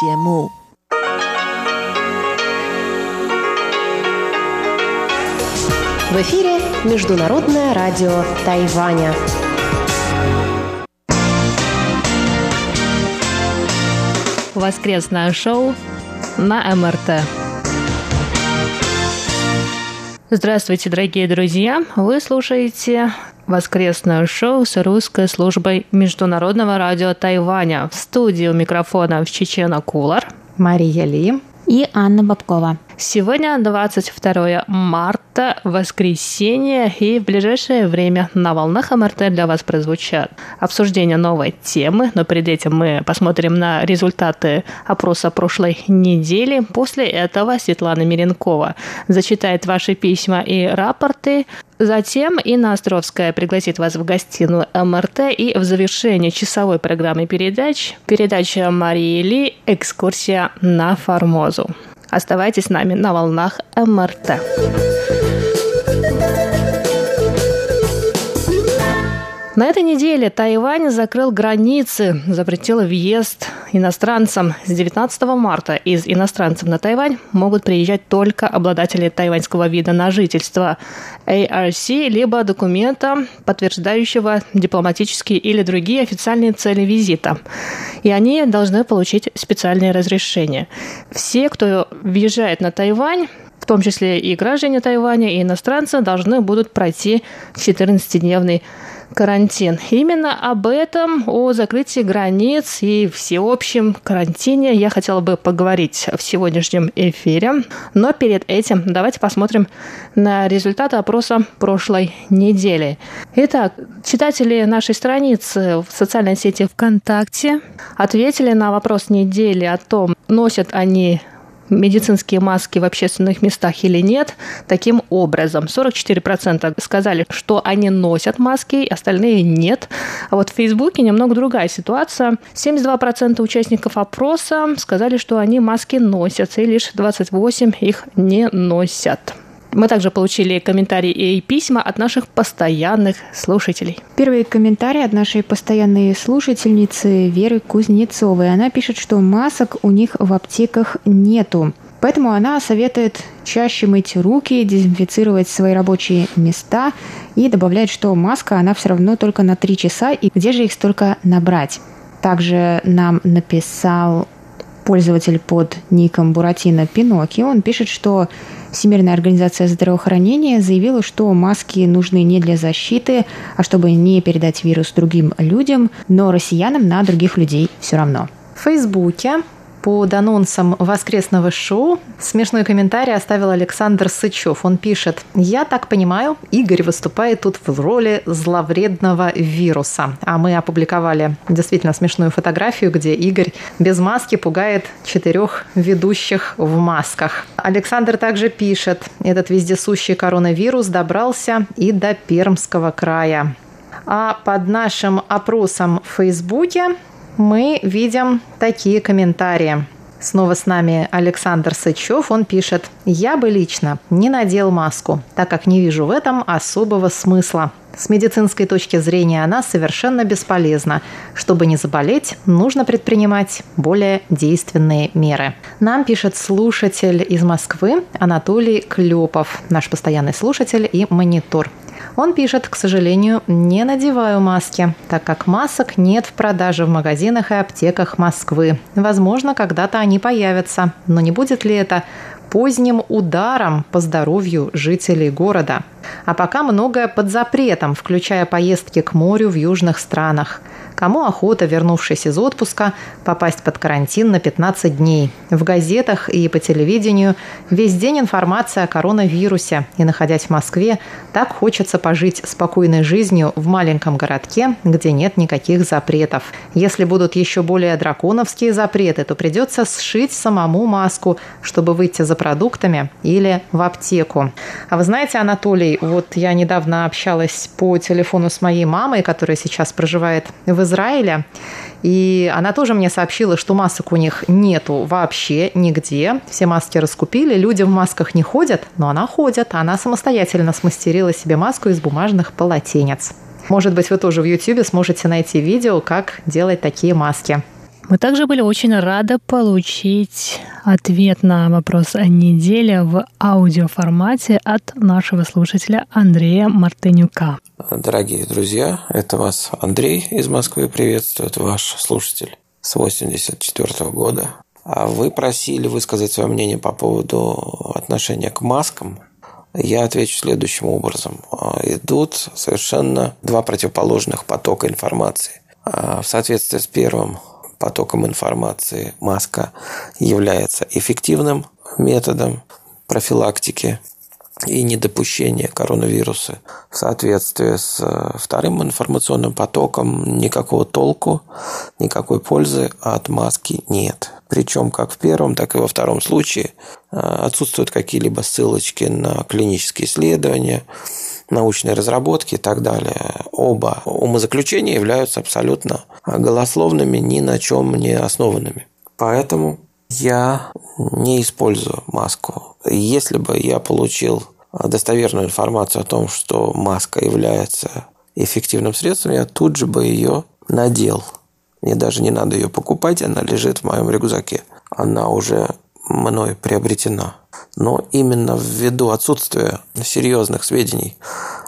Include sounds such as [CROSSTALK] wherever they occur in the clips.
节目。В эфире Международное радио Тайваня. Воскресное шоу на МРТ. Здравствуйте, дорогие друзья! Вы слушаете воскресное шоу с русской службой Международного радио Тайваня. В студии у микрофона в Чечена Кулар. Мария Ли и Анна Бабкова. Сегодня 22 марта, воскресенье, и в ближайшее время на волнах МРТ для вас прозвучат обсуждение новой темы, но перед этим мы посмотрим на результаты опроса прошлой недели. После этого Светлана Миренкова зачитает ваши письма и рапорты, Затем Инна Островская пригласит вас в гостиную МРТ и в завершении часовой программы передач передача Марии Ли «Экскурсия на Формозу». Оставайтесь с нами на волнах МРТ. На этой неделе Тайвань закрыл границы, запретил въезд иностранцам. С 19 марта из иностранцев на Тайвань могут приезжать только обладатели тайваньского вида на жительство ARC, либо документа, подтверждающего дипломатические или другие официальные цели визита. И они должны получить специальные разрешения. Все, кто въезжает на Тайвань, в том числе и граждане Тайваня, и иностранцы, должны будут пройти 14-дневный карантин. Именно об этом, о закрытии границ и всеобщем карантине я хотела бы поговорить в сегодняшнем эфире. Но перед этим давайте посмотрим на результаты опроса прошлой недели. Итак, читатели нашей страницы в социальной сети ВКонтакте ответили на вопрос недели о том, носят они медицинские маски в общественных местах или нет. Таким образом, 44% сказали, что они носят маски, остальные нет. А вот в Фейсбуке немного другая ситуация. 72% участников опроса сказали, что они маски носят, и лишь 28% их не носят. Мы также получили комментарии и письма от наших постоянных слушателей. Первый комментарий от нашей постоянной слушательницы Веры Кузнецовой. Она пишет, что масок у них в аптеках нету. Поэтому она советует чаще мыть руки, дезинфицировать свои рабочие места и добавляет, что маска, она все равно только на 3 часа, и где же их столько набрать? Также нам написал пользователь под ником Буратино Пиноккио. Он пишет, что Всемирная организация здравоохранения заявила, что маски нужны не для защиты, а чтобы не передать вирус другим людям, но россиянам на других людей все равно. В Фейсбуке под анонсом воскресного шоу смешной комментарий оставил Александр Сычев. Он пишет, «Я так понимаю, Игорь выступает тут в роли зловредного вируса». А мы опубликовали действительно смешную фотографию, где Игорь без маски пугает четырех ведущих в масках. Александр также пишет, этот вездесущий коронавирус добрался и до Пермского края. А под нашим опросом в Фейсбуке мы видим такие комментарии. Снова с нами Александр Сычев. Он пишет, «Я бы лично не надел маску, так как не вижу в этом особого смысла. С медицинской точки зрения она совершенно бесполезна. Чтобы не заболеть, нужно предпринимать более действенные меры. Нам пишет слушатель из Москвы Анатолий Клепов, наш постоянный слушатель и монитор. Он пишет, к сожалению, не надеваю маски, так как масок нет в продаже в магазинах и аптеках Москвы. Возможно, когда-то они появятся, но не будет ли это поздним ударом по здоровью жителей города. А пока многое под запретом, включая поездки к морю в южных странах. Кому охота, вернувшись из отпуска, попасть под карантин на 15 дней? В газетах и по телевидению весь день информация о коронавирусе. И находясь в Москве, так хочется пожить спокойной жизнью в маленьком городке, где нет никаких запретов. Если будут еще более драконовские запреты, то придется сшить самому маску, чтобы выйти за продуктами или в аптеку. А вы знаете, Анатолий, вот я недавно общалась по телефону с моей мамой, которая сейчас проживает в Израиля. И она тоже мне сообщила, что масок у них нету вообще нигде. Все маски раскупили, люди в масках не ходят, но она ходит. Она самостоятельно смастерила себе маску из бумажных полотенец. Может быть, вы тоже в YouTube сможете найти видео, как делать такие маски. Мы также были очень рады получить ответ на вопрос о неделе в аудиоформате от нашего слушателя Андрея Мартынюка. Дорогие друзья, это вас Андрей из Москвы приветствует, ваш слушатель с 84 года. А вы просили высказать свое мнение по поводу отношения к маскам. Я отвечу следующим образом. Идут совершенно два противоположных потока информации. А в соответствии с первым потоком информации маска является эффективным методом профилактики и недопущения коронавируса. В соответствии с э, вторым информационным потоком никакого толку, никакой пользы от маски нет. Причем как в первом, так и во втором случае э, отсутствуют какие-либо ссылочки на клинические исследования, научные разработки и так далее. Оба умозаключения являются абсолютно голословными, ни на чем не основанными. Поэтому я не использую маску. Если бы я получил достоверную информацию о том, что маска является эффективным средством, я тут же бы ее надел. Мне даже не надо ее покупать, она лежит в моем рюкзаке. Она уже мной приобретена. Но именно ввиду отсутствия серьезных сведений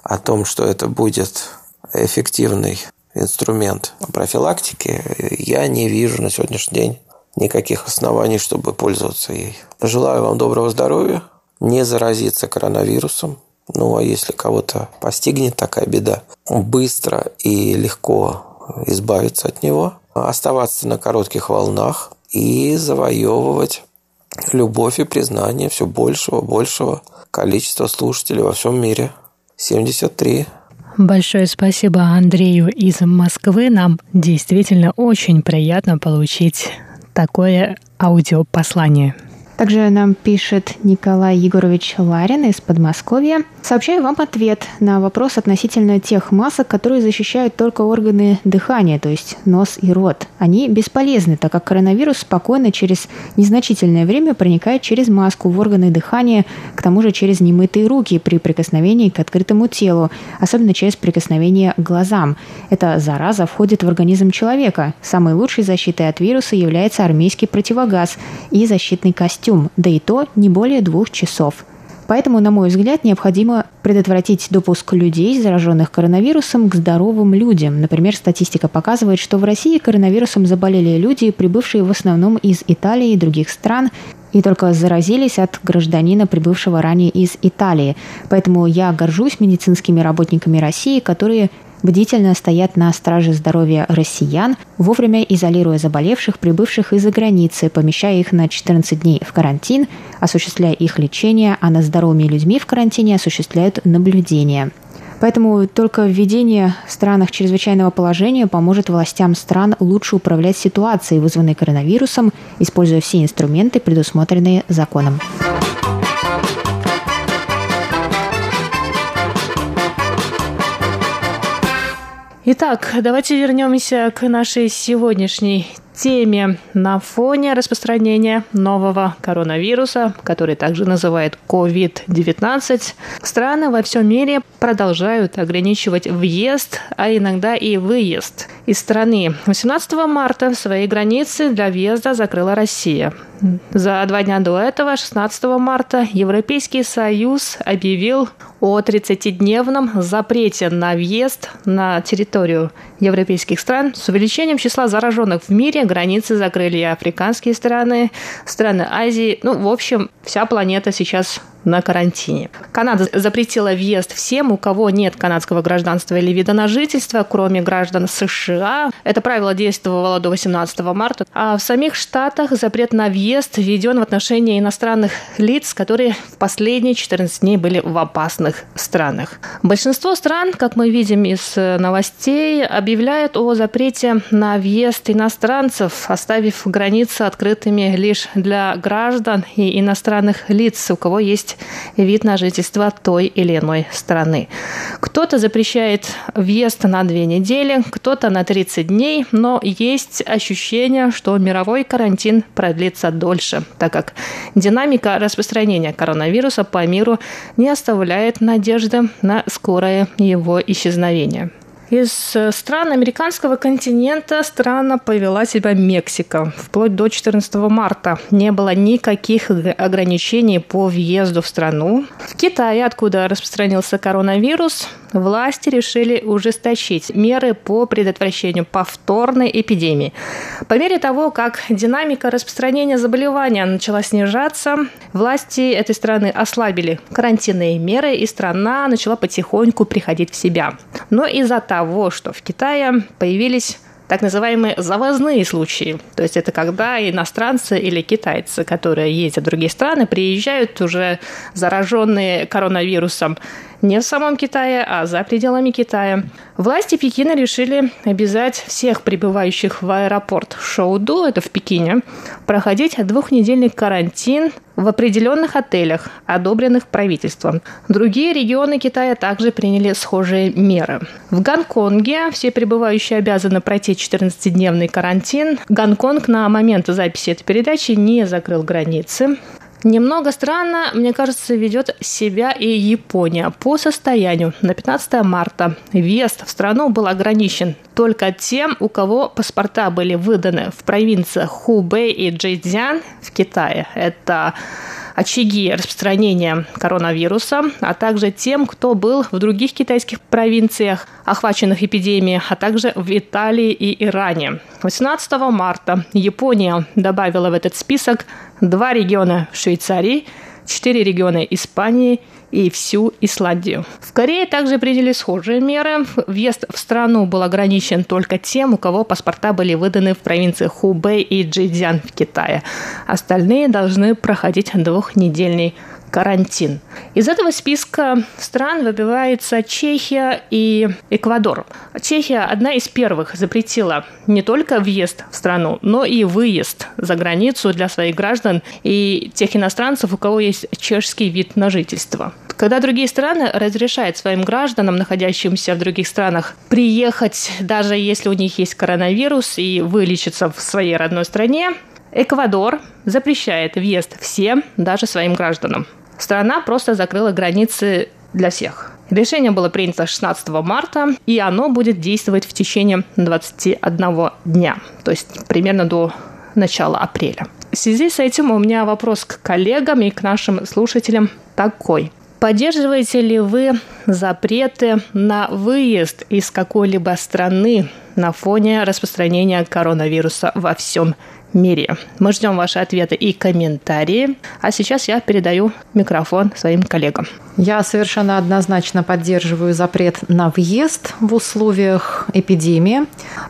о том, что это будет эффективный инструмент профилактики, я не вижу на сегодняшний день никаких оснований, чтобы пользоваться ей. Желаю вам доброго здоровья, не заразиться коронавирусом. Ну, а если кого-то постигнет такая беда, быстро и легко избавиться от него, оставаться на коротких волнах и завоевывать любовь и признание все большего, большего количества слушателей во всем мире. 73. Большое спасибо Андрею из Москвы. Нам действительно очень приятно получить такое аудиопослание. Также нам пишет Николай Егорович Ларин из Подмосковья. Сообщаю вам ответ на вопрос относительно тех масок, которые защищают только органы дыхания, то есть нос и рот. Они бесполезны, так как коронавирус спокойно через незначительное время проникает через маску в органы дыхания, к тому же через немытые руки при прикосновении к открытому телу, особенно через прикосновение к глазам. Эта зараза входит в организм человека. Самой лучшей защитой от вируса является армейский противогаз и защитный костюм, да и то не более двух часов. Поэтому, на мой взгляд, необходимо предотвратить допуск людей, зараженных коронавирусом, к здоровым людям. Например, статистика показывает, что в России коронавирусом заболели люди, прибывшие в основном из Италии и других стран, и только заразились от гражданина, прибывшего ранее из Италии. Поэтому я горжусь медицинскими работниками России, которые бдительно стоят на страже здоровья россиян, вовремя изолируя заболевших, прибывших из-за границы, помещая их на 14 дней в карантин, осуществляя их лечение, а над здоровыми людьми в карантине осуществляют наблюдение. Поэтому только введение в странах чрезвычайного положения поможет властям стран лучше управлять ситуацией, вызванной коронавирусом, используя все инструменты, предусмотренные законом. Итак, давайте вернемся к нашей сегодняшней теме на фоне распространения нового коронавируса, который также называют COVID-19, страны во всем мире продолжают ограничивать въезд, а иногда и выезд из страны. 18 марта свои границы для въезда закрыла Россия. За два дня до этого, 16 марта, Европейский Союз объявил о 30-дневном запрете на въезд на территорию европейских стран с увеличением числа зараженных в мире. Границы закрыли и африканские страны, страны Азии. Ну, в общем, вся планета сейчас на карантине. Канада запретила въезд всем, у кого нет канадского гражданства или вида на жительство, кроме граждан США. Это правило действовало до 18 марта. А в самих Штатах запрет на въезд введен в отношении иностранных лиц, которые в последние 14 дней были в опасных странах. Большинство стран, как мы видим из новостей, объявляют о запрете на въезд иностранцев, оставив границы открытыми лишь для граждан и иностранных лиц, у кого есть есть вид на жительство той или иной страны. Кто-то запрещает въезд на две недели, кто-то на 30 дней, но есть ощущение, что мировой карантин продлится дольше, так как динамика распространения коронавируса по миру не оставляет надежды на скорое его исчезновение. Из э, стран американского континента странно повела себя Мексика. Вплоть до 14 марта не было никаких ограничений по въезду в страну. В Китае, откуда распространился коронавирус, власти решили ужесточить меры по предотвращению повторной эпидемии. По мере того, как динамика распространения заболевания начала снижаться, власти этой страны ослабили карантинные меры, и страна начала потихоньку приходить в себя. Но из-за того, что в Китае появились так называемые завозные случаи. То есть это когда иностранцы или китайцы, которые ездят в другие страны, приезжают уже зараженные коронавирусом не в самом Китае, а за пределами Китая. Власти Пекина решили обязать всех прибывающих в аэропорт Шоуду, это в Пекине, проходить двухнедельный карантин в определенных отелях, одобренных правительством. Другие регионы Китая также приняли схожие меры. В Гонконге все прибывающие обязаны пройти 14-дневный карантин. Гонконг на момент записи этой передачи не закрыл границы. Немного странно, мне кажется, ведет себя и Япония. По состоянию на 15 марта въезд в страну был ограничен только тем, у кого паспорта были выданы в провинциях Хубэй и Джэйцзян в Китае. Это очаги распространения коронавируса, а также тем, кто был в других китайских провинциях, охваченных эпидемией, а также в Италии и Иране. 18 марта Япония добавила в этот список два региона Швейцарии, четыре региона Испании – и всю Исландию. В Корее также приняли схожие меры. Въезд в страну был ограничен только тем, у кого паспорта были выданы в провинциях Хубэй и Джидзян в Китае. Остальные должны проходить двухнедельный карантин. Из этого списка стран выбивается Чехия и Эквадор. Чехия одна из первых запретила не только въезд в страну, но и выезд за границу для своих граждан и тех иностранцев, у кого есть чешский вид на жительство. Когда другие страны разрешают своим гражданам, находящимся в других странах, приехать, даже если у них есть коронавирус, и вылечиться в своей родной стране, Эквадор запрещает въезд всем, даже своим гражданам. Страна просто закрыла границы для всех. Решение было принято 16 марта, и оно будет действовать в течение 21 дня, то есть примерно до начала апреля. В связи с этим у меня вопрос к коллегам и к нашим слушателям такой. Поддерживаете ли вы запреты на выезд из какой-либо страны на фоне распространения коронавируса во всем мире. Мы ждем ваши ответы и комментарии. А сейчас я передаю микрофон своим коллегам. Я совершенно однозначно поддерживаю запрет на въезд в условиях эпидемии.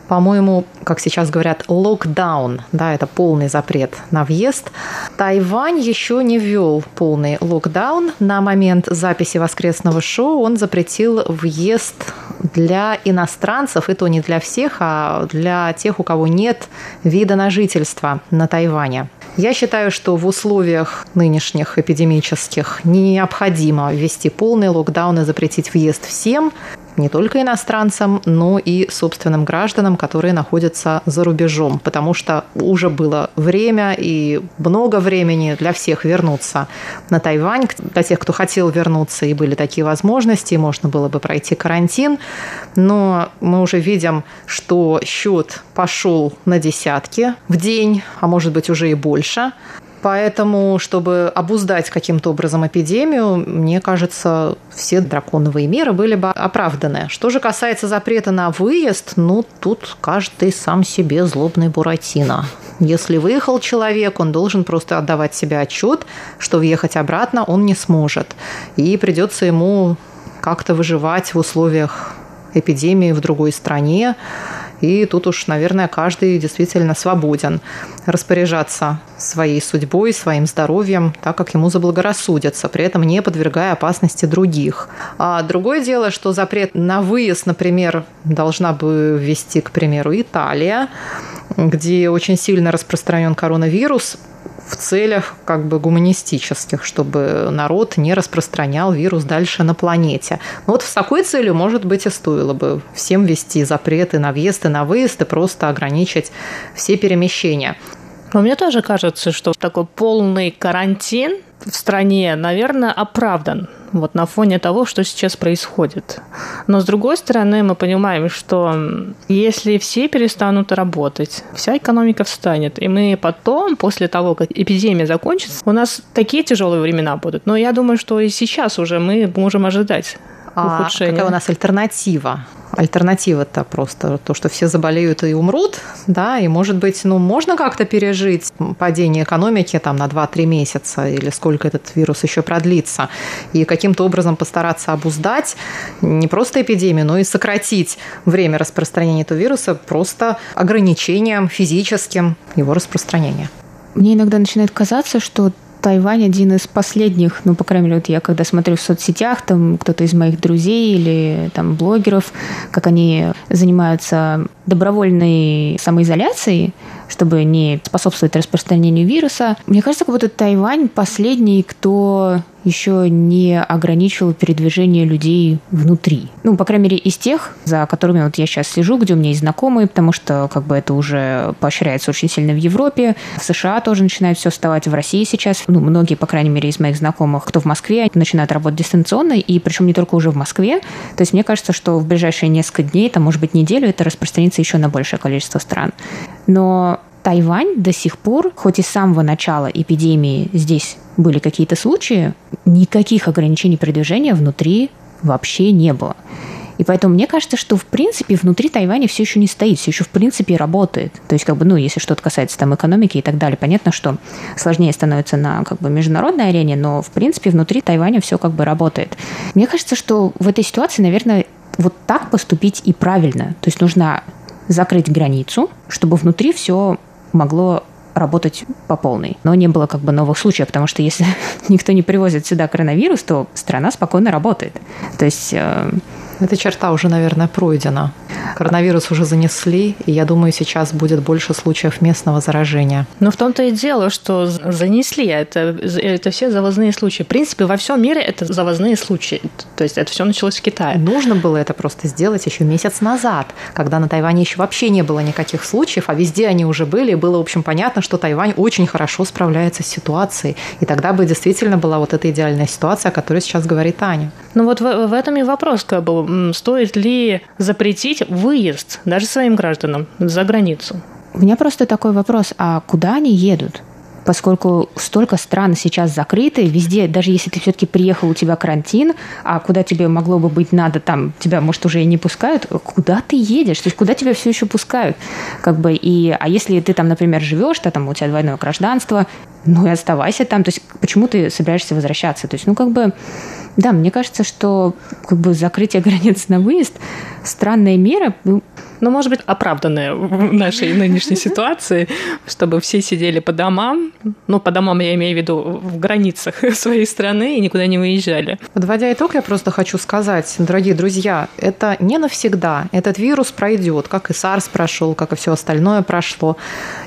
По-моему, как сейчас говорят, локдаун, да, это полный запрет на въезд. Тайвань еще не ввел полный локдаун. На момент записи воскресного шоу он запретил въезд для иностранцев, и то не для всех, а для тех, у кого нет вида на жительство на Тайване. Я считаю, что в условиях нынешних эпидемических необходимо ввести полный локдаун и запретить въезд всем не только иностранцам, но и собственным гражданам, которые находятся за рубежом, потому что уже было время и много времени для всех вернуться на Тайвань, для тех, кто хотел вернуться, и были такие возможности, можно было бы пройти карантин, но мы уже видим, что счет пошел на десятки в день, а может быть уже и больше. Поэтому, чтобы обуздать каким-то образом эпидемию, мне кажется, все драконовые меры были бы оправданы. Что же касается запрета на выезд, ну, тут каждый сам себе злобный Буратино. Если выехал человек, он должен просто отдавать себе отчет, что въехать обратно он не сможет. И придется ему как-то выживать в условиях эпидемии в другой стране. И тут уж, наверное, каждый действительно свободен распоряжаться своей судьбой, своим здоровьем, так как ему заблагорассудится, при этом не подвергая опасности других. А другое дело, что запрет на выезд, например, должна бы ввести, к примеру, Италия, где очень сильно распространен коронавирус, в целях как бы гуманистических, чтобы народ не распространял вирус дальше на планете. Но вот с такой целью, может быть, и стоило бы всем ввести запреты на въезд и на выезд и просто ограничить все перемещения. Но мне тоже кажется, что такой полный карантин в стране, наверное, оправдан. Вот на фоне того, что сейчас происходит. Но с другой стороны, мы понимаем, что если все перестанут работать, вся экономика встанет, и мы потом, после того, как эпидемия закончится, у нас такие тяжелые времена будут. Но я думаю, что и сейчас уже мы можем ожидать а ухудшения. какая у нас альтернатива? Альтернатива-то просто то, что все заболеют и умрут, да, и, может быть, ну, можно как-то пережить падение экономики там на 2-3 месяца или сколько этот вирус еще продлится, и каким-то образом постараться обуздать не просто эпидемию, но и сократить время распространения этого вируса просто ограничением физическим его распространения. Мне иногда начинает казаться, что Тайвань один из последних, ну, по крайней мере, вот я когда смотрю в соцсетях, там кто-то из моих друзей или там блогеров, как они занимаются добровольной самоизоляцией, чтобы не способствовать распространению вируса. Мне кажется, как будто Тайвань последний, кто еще не ограничил передвижение людей внутри. Ну, по крайней мере, из тех, за которыми вот я сейчас слежу, где у меня есть знакомые, потому что как бы это уже поощряется очень сильно в Европе. В США тоже начинает все вставать. В России сейчас, ну, многие, по крайней мере, из моих знакомых, кто в Москве, начинают работать дистанционно, и причем не только уже в Москве. То есть мне кажется, что в ближайшие несколько дней, там, может быть, неделю, это распространится еще на большее количество стран. Но Тайвань до сих пор, хоть и с самого начала эпидемии здесь были какие-то случаи, никаких ограничений передвижения внутри вообще не было. И поэтому мне кажется, что в принципе внутри Тайваня все еще не стоит, все еще в принципе работает. То есть, как бы, ну, если что-то касается там экономики и так далее, понятно, что сложнее становится на как бы международной арене, но в принципе внутри Тайваня все как бы работает. Мне кажется, что в этой ситуации, наверное, вот так поступить и правильно. То есть нужно закрыть границу, чтобы внутри все могло работать по полной. Но не было как бы новых случаев, потому что если [LAUGHS] никто не привозит сюда коронавирус, то страна спокойно работает. То есть э, эта черта уже, наверное, пройдена. Коронавирус уже занесли, и я думаю, сейчас будет больше случаев местного заражения. Но в том-то и дело, что занесли. Это, это все завозные случаи. В принципе, во всем мире это завозные случаи. То есть это все началось в Китае. Нужно было это просто сделать еще месяц назад, когда на Тайване еще вообще не было никаких случаев, а везде они уже были, и было, в общем, понятно, что Тайвань очень хорошо справляется с ситуацией. И тогда бы действительно была вот эта идеальная ситуация, о которой сейчас говорит Аня. Ну вот в, в этом и вопрос как бы стоит ли запретить выезд даже своим гражданам за границу? У меня просто такой вопрос, а куда они едут? поскольку столько стран сейчас закрыты, везде, даже если ты все-таки приехал, у тебя карантин, а куда тебе могло бы быть надо, там тебя, может, уже и не пускают, куда ты едешь? То есть куда тебя все еще пускают? Как бы, и, а если ты там, например, живешь, то там у тебя двойное гражданство, ну и оставайся там. То есть почему ты собираешься возвращаться? То есть, ну, как бы, да, мне кажется, что как бы закрытие границ на выезд странная мера. Ну, ну, может быть, оправданная в нашей нынешней ситуации, чтобы все сидели по домам. Ну, по домам я имею в виду в границах [LAUGHS] своей страны и никуда не выезжали. Подводя итог, я просто хочу сказать, дорогие друзья, это не навсегда. Этот вирус пройдет, как и SARS прошел, как и все остальное прошло.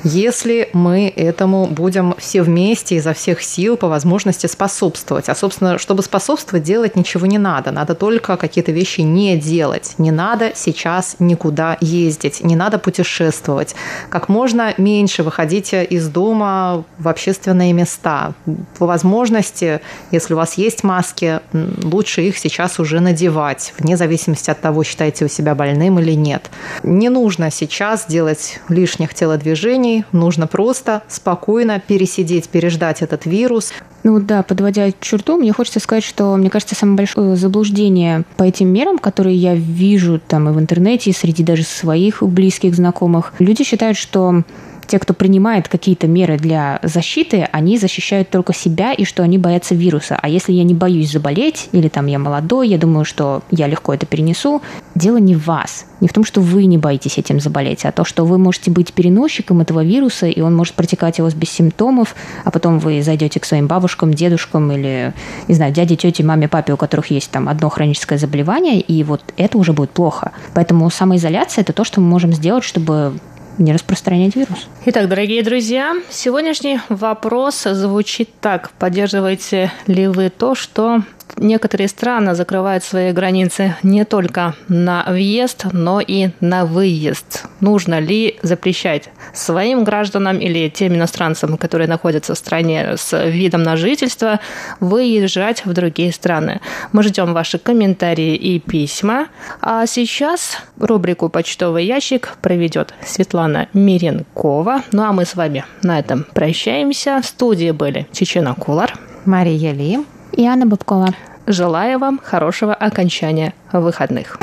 Если мы этому будем все вместе изо всех сил по возможности способствовать. А, собственно, чтобы способствовать, делать ничего не надо. Надо только какие-то вещи не делать. Не надо сейчас никуда ездить, не надо путешествовать. Как можно меньше выходите из дома в общественные места. По возможности, если у вас есть маски, лучше их сейчас уже надевать, вне зависимости от того, считаете вы себя больным или нет. Не нужно сейчас делать лишних телодвижений, нужно просто спокойно пересидеть, переждать этот вирус. Ну да, подводя черту, мне хочется сказать, что, мне кажется, самое большое заблуждение по этим мерам, которые я вижу там и в интернете, и среди даже своих близких знакомых, люди считают, что те, кто принимает какие-то меры для защиты, они защищают только себя и что они боятся вируса. А если я не боюсь заболеть, или там я молодой, я думаю, что я легко это перенесу, дело не в вас. Не в том, что вы не боитесь этим заболеть, а то, что вы можете быть переносчиком этого вируса, и он может протекать у вас без симптомов, а потом вы зайдете к своим бабушкам, дедушкам или, не знаю, дяде, тете, маме, папе, у которых есть там одно хроническое заболевание, и вот это уже будет плохо. Поэтому самоизоляция – это то, что мы можем сделать, чтобы не распространять вирус. Итак, дорогие друзья, сегодняшний вопрос звучит так. Поддерживаете ли вы то, что некоторые страны закрывают свои границы не только на въезд, но и на выезд. Нужно ли запрещать своим гражданам или тем иностранцам, которые находятся в стране с видом на жительство, выезжать в другие страны? Мы ждем ваши комментарии и письма. А сейчас рубрику «Почтовый ящик» проведет Светлана Миренкова. Ну а мы с вами на этом прощаемся. В студии были Чечена Кулар, Мария Ли и Анна Бабкова. Желаю вам хорошего окончания выходных.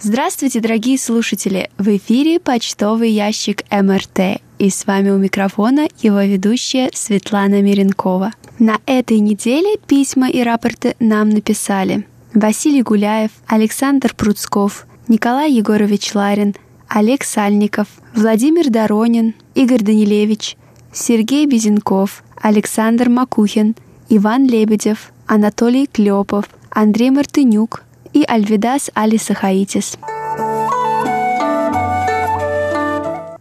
Здравствуйте, дорогие слушатели! В эфире почтовый ящик МРТ. И с вами у микрофона его ведущая Светлана Миренкова. На этой неделе письма и рапорты нам написали Василий Гуляев, Александр Пруцков, Николай Егорович Ларин, Олег Сальников, Владимир Доронин, Игорь Данилевич, Сергей Безенков, Александр Макухин, Иван Лебедев, Анатолий Клепов, Андрей Мартынюк и Альвидас Алисахаитис.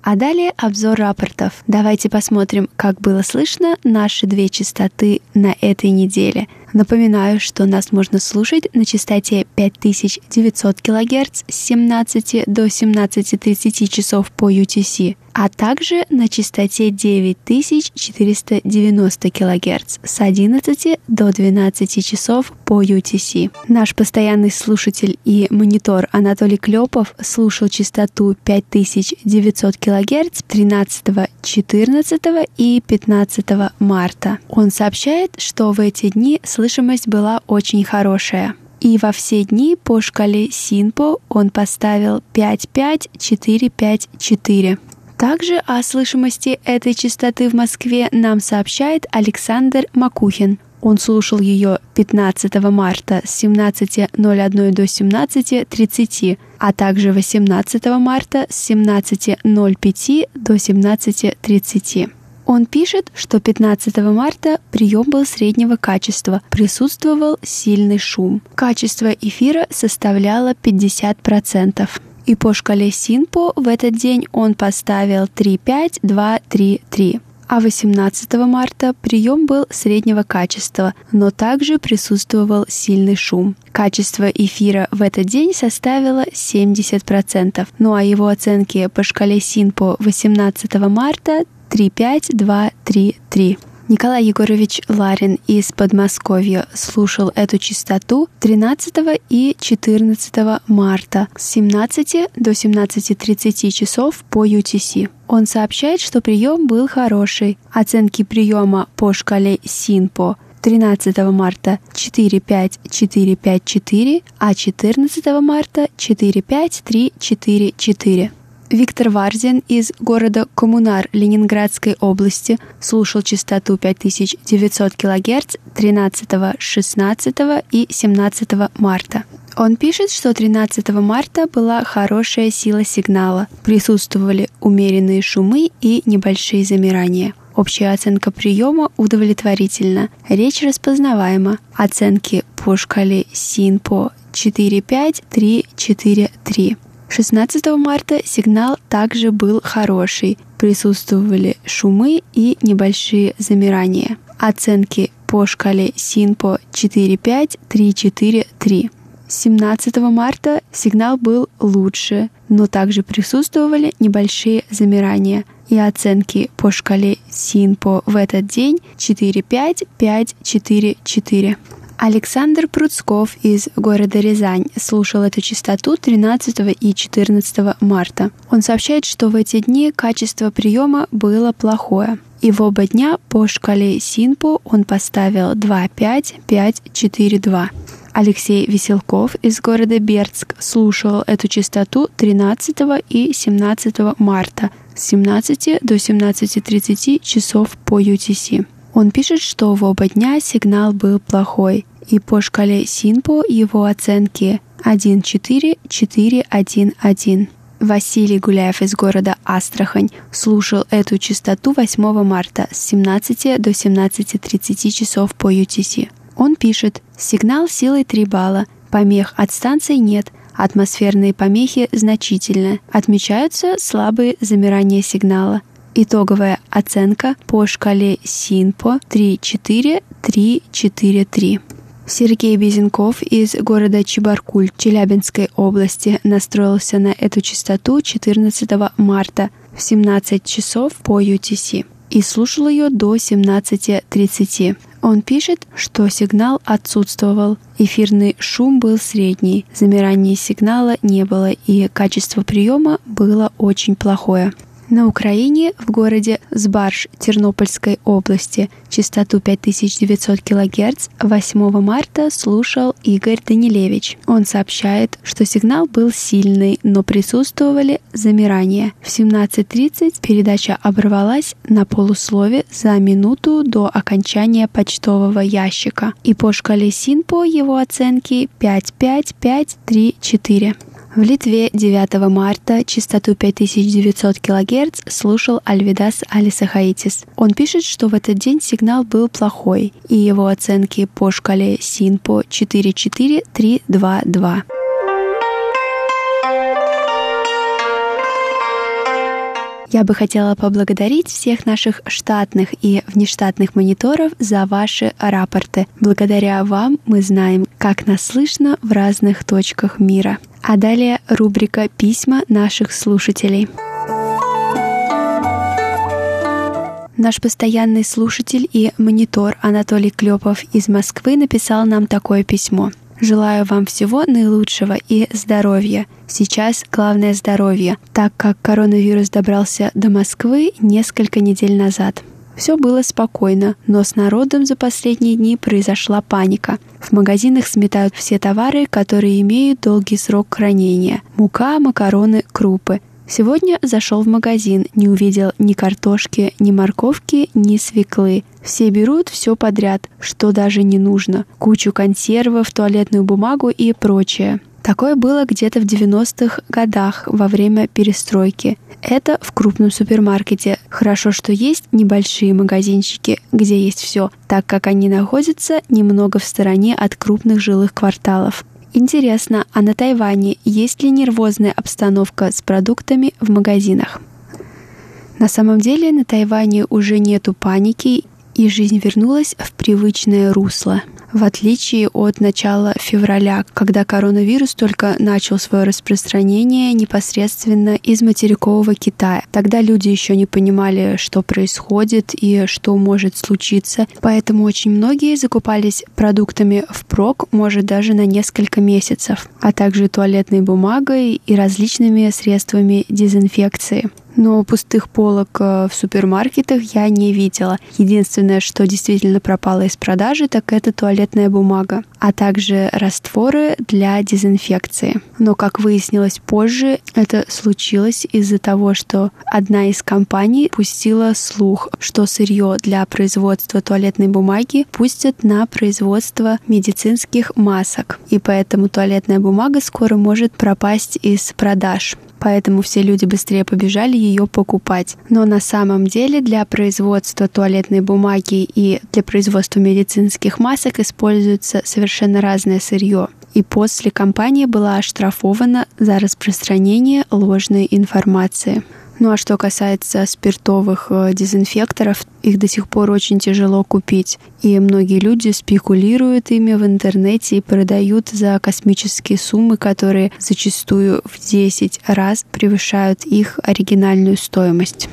А далее обзор рапортов. Давайте посмотрим, как было слышно наши две частоты на этой неделе. Напоминаю, что нас можно слушать на частоте 5900 кГц с 17 до 17.30 часов по UTC, а также на частоте 9490 кГц с 11 до 12 часов по UTC. Наш постоянный слушатель и монитор Анатолий Клепов слушал частоту 5900 кГц 13, 14 и 15 марта. Он сообщает, что в эти дни слышимость была очень хорошая. И во все дни по шкале Синпо он поставил 55454. Также о слышимости этой частоты в Москве нам сообщает Александр Макухин. Он слушал ее 15 марта с 17.01 до 17.30, а также 18 марта с 17.05 до 17.30. Он пишет, что 15 марта прием был среднего качества, присутствовал сильный шум. Качество эфира составляло 50%. И по шкале Синпо в этот день он поставил 35233. А 18 марта прием был среднего качества, но также присутствовал сильный шум. Качество эфира в этот день составило 70%, ну а его оценки по шкале Синпо 18 марта 35233. Николай Егорович Ларин из Подмосковья слушал эту частоту 13 и 14 марта с 17 до 17.30 часов по UTC. Он сообщает, что прием был хороший. Оценки приема по шкале СИНПО 13 марта 45454, а 14 марта 45344. Виктор Варзин из города Коммунар Ленинградской области слушал частоту 5900 кГц 13, 16 и 17 марта. Он пишет, что 13 марта была хорошая сила сигнала, присутствовали умеренные шумы и небольшие замирания. Общая оценка приема удовлетворительна, речь распознаваема. Оценки по шкале СИНПО 4-5, 3-4-3. 16 марта сигнал также был хороший. Присутствовали шумы и небольшие замирания. Оценки по шкале СИНПО 4-5, 3-4-3. 17 марта сигнал был лучше, но также присутствовали небольшие замирания. И оценки по шкале СИНПО в этот день 4-5, 5-4-4. Александр Пруцков из города Рязань слушал эту частоту 13 и 14 марта. Он сообщает, что в эти дни качество приема было плохое. И в оба дня по шкале Синпо он поставил 2-5-5-4-2. Алексей Веселков из города Бердск слушал эту частоту 13 и 17 марта с 17 до 17.30 часов по UTC. Он пишет, что в оба дня сигнал был плохой, и по шкале Синпо его оценки 1-4-4-1-1. Василий Гуляев из города Астрахань слушал эту частоту 8 марта с 17 до 17.30 часов по UTC. Он пишет «Сигнал силой 3 балла, помех от станции нет, Атмосферные помехи значительны. Отмечаются слабые замирания сигнала. Итоговая оценка по шкале СИНПО 3-4-3-4-3. Сергей Безенков из города Чебаркуль Челябинской области настроился на эту частоту 14 марта в 17 часов по UTC и слушал ее до 17.30. Он пишет, что сигнал отсутствовал, эфирный шум был средний, замирания сигнала не было и качество приема было очень плохое. На Украине, в городе Сбарж Тернопольской области, частоту 5900 кГц 8 марта слушал Игорь Данилевич. Он сообщает, что сигнал был сильный, но присутствовали замирания. В 17.30 передача оборвалась на полуслове за минуту до окончания почтового ящика. И по шкале СИНПО его оценки 55534. В Литве 9 марта частоту 5900 кГц слушал Альвидас Алисахаитис. Он пишет, что в этот день сигнал был плохой, и его оценки по шкале СИНПО 44322. Я бы хотела поблагодарить всех наших штатных и внештатных мониторов за ваши рапорты. Благодаря вам мы знаем, как нас слышно в разных точках мира. А далее рубрика «Письма наших слушателей». Наш постоянный слушатель и монитор Анатолий Клепов из Москвы написал нам такое письмо – Желаю вам всего наилучшего и здоровья. Сейчас главное здоровье, так как коронавирус добрался до Москвы несколько недель назад. Все было спокойно, но с народом за последние дни произошла паника. В магазинах сметают все товары, которые имеют долгий срок хранения. Мука, макароны, крупы. Сегодня зашел в магазин, не увидел ни картошки, ни морковки, ни свеклы. Все берут все подряд, что даже не нужно. Кучу консервов, туалетную бумагу и прочее. Такое было где-то в 90-х годах во время перестройки. Это в крупном супермаркете. Хорошо, что есть небольшие магазинчики, где есть все, так как они находятся немного в стороне от крупных жилых кварталов. Интересно, а на Тайване есть ли нервозная обстановка с продуктами в магазинах? На самом деле на Тайване уже нету паники, и жизнь вернулась в привычное русло – в отличие от начала февраля, когда коронавирус только начал свое распространение непосредственно из материкового Китая. Тогда люди еще не понимали, что происходит и что может случиться, поэтому очень многие закупались продуктами впрок, может даже на несколько месяцев, а также туалетной бумагой и различными средствами дезинфекции но пустых полок э, в супермаркетах я не видела. Единственное, что действительно пропало из продажи, так это туалетная бумага, а также растворы для дезинфекции. Но, как выяснилось позже, это случилось из-за того, что одна из компаний пустила слух, что сырье для производства туалетной бумаги пустят на производство медицинских масок, и поэтому туалетная бумага скоро может пропасть из продаж поэтому все люди быстрее побежали ее покупать. Но на самом деле для производства туалетной бумаги и для производства медицинских масок используется совершенно разное сырье. И после компания была оштрафована за распространение ложной информации. Ну а что касается спиртовых э, дезинфекторов, их до сих пор очень тяжело купить. И многие люди спекулируют ими в интернете и продают за космические суммы, которые зачастую в 10 раз превышают их оригинальную стоимость.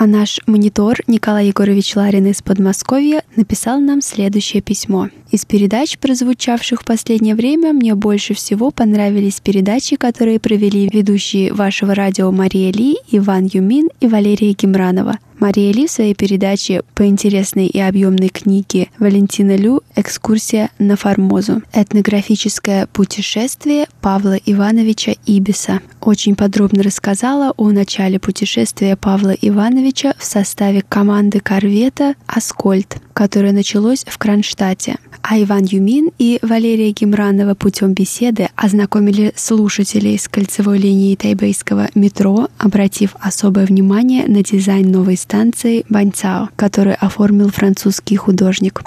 А наш монитор Николай Егорович Ларин из Подмосковья написал нам следующее письмо. Из передач, прозвучавших в последнее время, мне больше всего понравились передачи, которые провели ведущие вашего радио Мария Ли, Иван Юмин и Валерия Гемранова. Мария Ли в своей передаче по интересной и объемной книге Валентина Лю «Экскурсия на Формозу. Этнографическое путешествие Павла Ивановича Ибиса» очень подробно рассказала о начале путешествия Павла Ивановича в составе команды корвета «Аскольд», которое началось в Кронштадте. А Иван Юмин и Валерия Гемранова путем беседы ознакомили слушателей с кольцевой линией тайбейского метро, обратив особое внимание на дизайн новой станцией Баньцао, который оформил французский художник.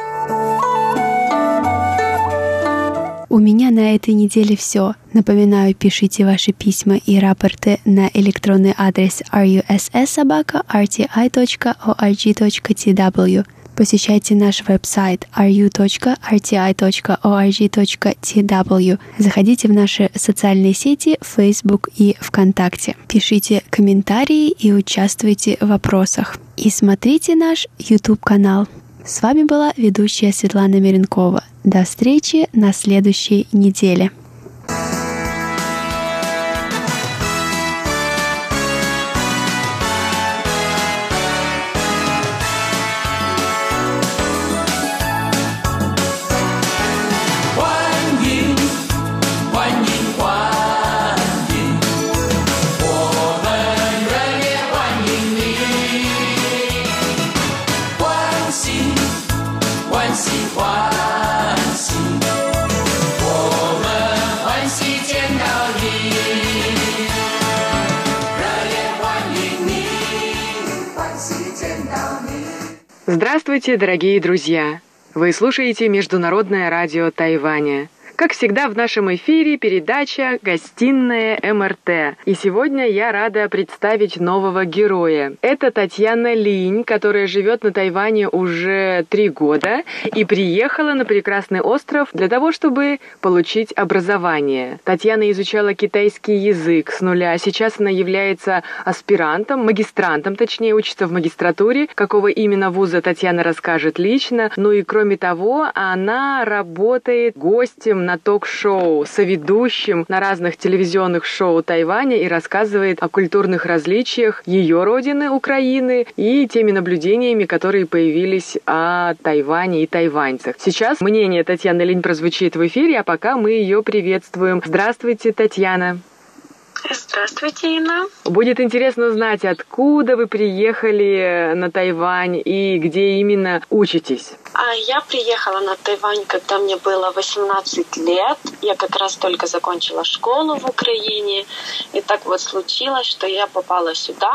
У меня на этой неделе все. Напоминаю, пишите ваши письма и рапорты на электронный адрес russsobaka.rti.org.tw. Посещайте наш веб-сайт ru.rti.org.tw. Заходите в наши социальные сети Facebook и ВКонтакте. Пишите комментарии и участвуйте в вопросах. И смотрите наш YouTube-канал. С вами была ведущая Светлана Миренкова. До встречи на следующей неделе. Здравствуйте, дорогие друзья! Вы слушаете Международное радио Тайваня – как всегда в нашем эфире передача «Гостиная МРТ». И сегодня я рада представить нового героя. Это Татьяна Линь, которая живет на Тайване уже три года и приехала на прекрасный остров для того, чтобы получить образование. Татьяна изучала китайский язык с нуля. Сейчас она является аспирантом, магистрантом, точнее, учится в магистратуре. Какого именно вуза Татьяна расскажет лично. Ну и кроме того, она работает гостем на ток-шоу, соведущим на разных телевизионных шоу Тайваня и рассказывает о культурных различиях ее родины, Украины, и теми наблюдениями, которые появились о Тайване и тайваньцах. Сейчас мнение Татьяны Линь прозвучит в эфире, а пока мы ее приветствуем. Здравствуйте, Татьяна. Здравствуйте, Инна. Будет интересно узнать, откуда вы приехали на Тайвань и где именно учитесь. А я приехала на Тайвань, когда мне было 18 лет. Я как раз только закончила школу в Украине. И так вот случилось, что я попала сюда.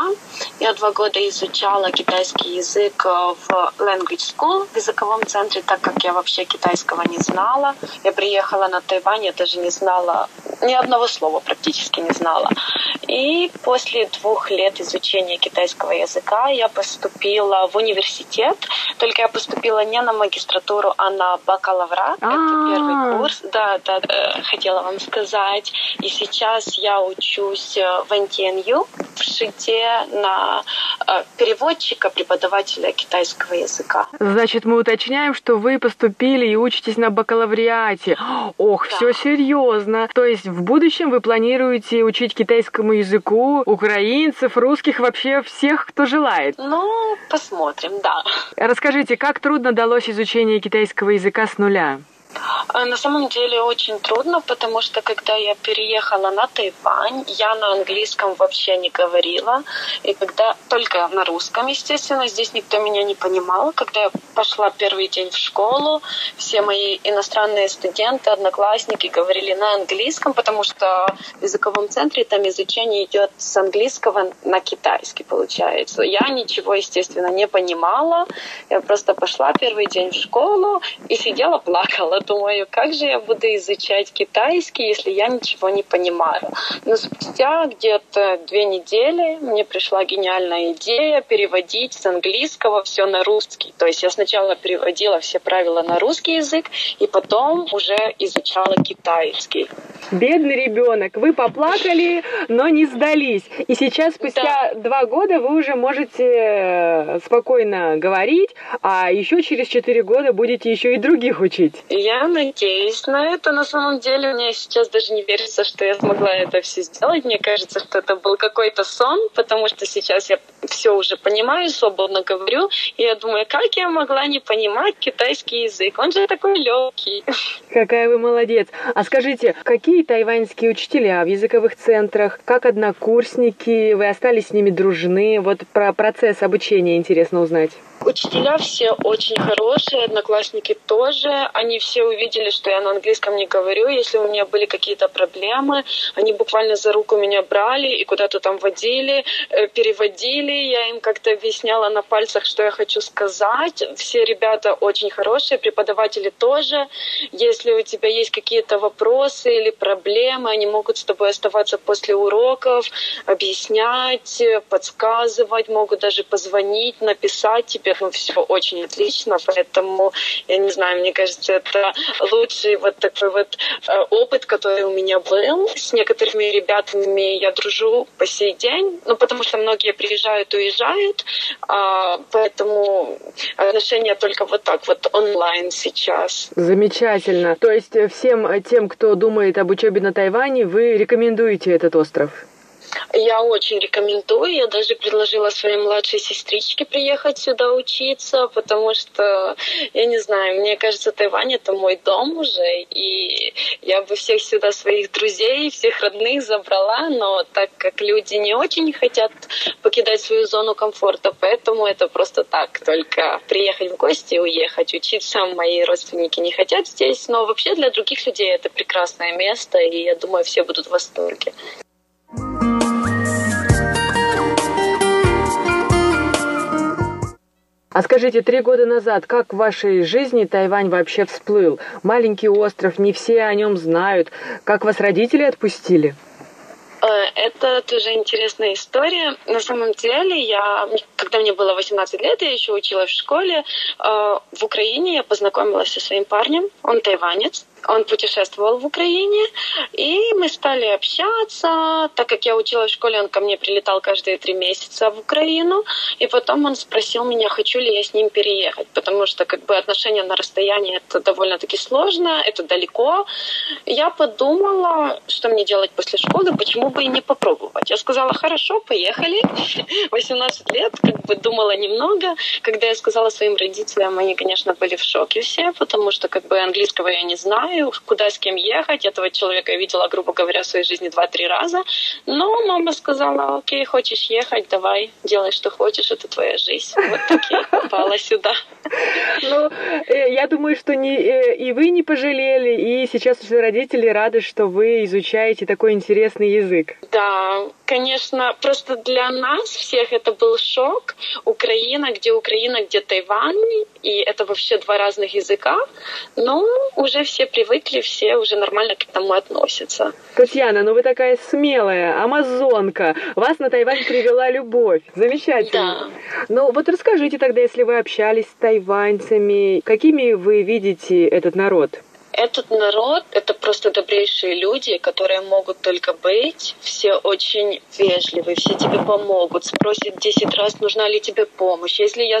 Я два года изучала китайский язык в Language School, в языковом центре, так как я вообще китайского не знала. Я приехала на Тайвань, я даже не знала, ни одного слова практически не знала. И после двух лет изучения китайского языка я поступила в университет. Только я поступила не на магистратуру, а на бакалаврат. Это первый курс. Да, да, хотела вам сказать. И сейчас я учусь э, в НТНЮ в ШИТе на э, переводчика, преподавателя китайского языка. Значит, мы уточняем, что вы поступили и учитесь на бакалавриате. Ох, Да. все серьезно. То есть в будущем вы планируете учить китайскому языку украинцев, русских, вообще всех, кто желает. Ну, посмотрим, да. Расскажите, как трудно далось изучение китайского языка с нуля? А На самом деле очень трудно, потому что когда я переехала на Тайвань, я на английском вообще не говорила. И когда только на русском, естественно, здесь никто меня не понимал. Когда я пошла первый день в школу, все мои иностранные студенты, одноклассники говорили на английском, потому что в языковом центре там изучение идет с английского на китайский, получается. Я ничего, естественно, не понимала. Я просто пошла первый день в школу и сидела, плакала. Думаю, как же я буду изучать китайский, если я ничего не понимаю. Но спустя где-то две недели мне пришла гениальная идея переводить с английского все на русский. То есть я сначала переводила все правила на русский язык, и потом уже изучала китайский. Бедный ребенок, вы поплакали, но не сдались. И сейчас, спустя два года, вы уже можете э, спокойно говорить, а еще через четыре года будете еще и других учить. Я надеюсь на это. На самом деле мне сейчас даже не верится, что я смогла это все сделать. Мне кажется, что это был какой-то сон, потому что сейчас я все уже понимаю, свободно говорю. И я думаю, как я могла не понимать китайский язык? Он же такой легкий. Какая вы молодец. А скажите, какие тайваньские учителя в языковых центрах, как однокурсники, вы остались с ними дружны? Вот про процесс обучения интересно узнать. Учителя все очень хорошие, одноклассники тоже. Они все увидели, что я на английском не говорю. Если у меня были какие-то проблемы, они буквально за руку меня брали и куда-то там водили, э, переводили. Я им как-то объясняла на пальцах, что я хочу сказать. Все ребята очень хорошие, преподаватели тоже. Если у тебя есть какие-то вопросы или проблемы, они могут с тобой оставаться после уроков, объяснять, подсказывать, могут даже позвонить, написать тебе ну, все очень отлично, поэтому, я не знаю, мне кажется, это лучший вот такой вот э, опыт, который у меня был. С некоторыми ребятами я дружу по сей день, ну, потому что многие приезжают, уезжают, а, поэтому отношения только вот так вот онлайн сейчас. Замечательно. То есть всем тем, кто думает об учебе на Тайване, вы рекомендуете этот остров? Я очень рекомендую. Я даже предложила своей младшей сестричке приехать сюда учиться, потому что, я не знаю, мне кажется, Тайвань это мой дом уже, и я бы всех сюда своих друзей, всех родных забрала, но так как люди не очень хотят покидать свою зону комфорта, поэтому это просто так, только приехать в гости и уехать. Учиться мои родственники не хотят здесь, но вообще для других людей это прекрасное место, и я думаю, все будут в восторге. А скажите, три года назад, как в вашей жизни Тайвань вообще всплыл? Маленький остров, не все о нем знают. Как вас родители отпустили? Э, это тоже интересная история. На самом деле, я, когда мне было 18 лет, я еще училась в школе. Э, в Украине я познакомилась со своим парнем. Он тайванец. Он путешествовал в Украине, и мы стали общаться. Так как я училась в школе, он ко мне прилетал каждые три месяца в Украину, и потом он спросил меня, хочу ли я с ним переехать, потому что как бы отношения на расстоянии это довольно-таки сложно, это далеко. Я подумала, что мне делать после школы, почему бы и не попробовать. Я сказала, хорошо, поехали. [LAUGHS] 18 лет, как бы думала немного. Когда я сказала своим родителям, они, конечно, были в шоке все, потому что как бы английского я не знаю, знаю, куда с кем ехать. Этого человека я видела, грубо говоря, в своей жизни два-три раза. Но мама сказала, окей, хочешь ехать, давай, делай, что хочешь, это твоя жизнь. Вот так я попала [LAUGHS] сюда. Ну, э, я думаю, что не, э, и вы не пожалели, и сейчас уже родители рады, что вы изучаете такой интересный язык. Да, конечно, просто для нас всех это был шок. Украина, где Украина, где Тайвань, и это вообще два разных языка. Но уже все привыкли, все уже нормально к этому относятся. Татьяна, ну вы такая смелая, амазонка. Вас на Тайвань привела любовь. Замечательно. Да. Ну вот расскажите тогда, если вы общались с тайваньцами, какими вы видите этот народ? Этот народ — это просто добрейшие люди, которые могут только быть. Все очень вежливые, все тебе помогут, спросят 10 раз, нужна ли тебе помощь. Если я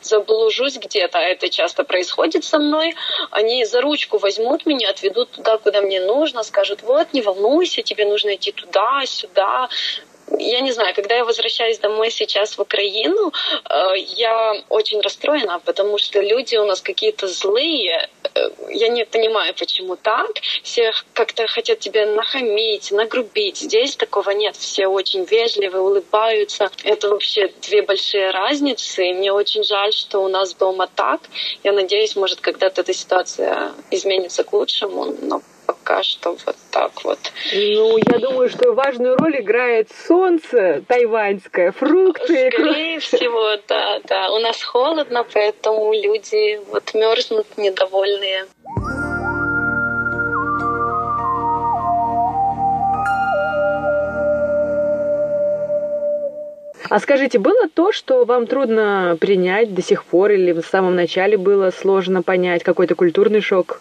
заблужусь где-то, а это часто происходит со мной, они за ручку возьмут меня, отведут туда, куда мне нужно, скажут, вот, не волнуйся, тебе нужно идти туда, сюда, я не знаю, когда я возвращаюсь домой сейчас в Украину, э, я очень расстроена, потому что люди у нас какие-то злые. Э, я не понимаю, почему так. Все как-то хотят тебя нахамить, нагрубить. Здесь такого нет. Все очень вежливы, улыбаются. Это вообще две большие разницы. Мне очень жаль, что у нас дома так. Я надеюсь, может, когда-то эта ситуация изменится к лучшему, но пока что вот так вот. Ну, я думаю, что важную роль играет солнце тайваньское, фрукты. Скорее всего, да, да. У нас холодно, поэтому люди вот мерзнут недовольные. А скажите, было то, что вам трудно принять до сих пор или в самом начале было сложно понять какой-то культурный шок?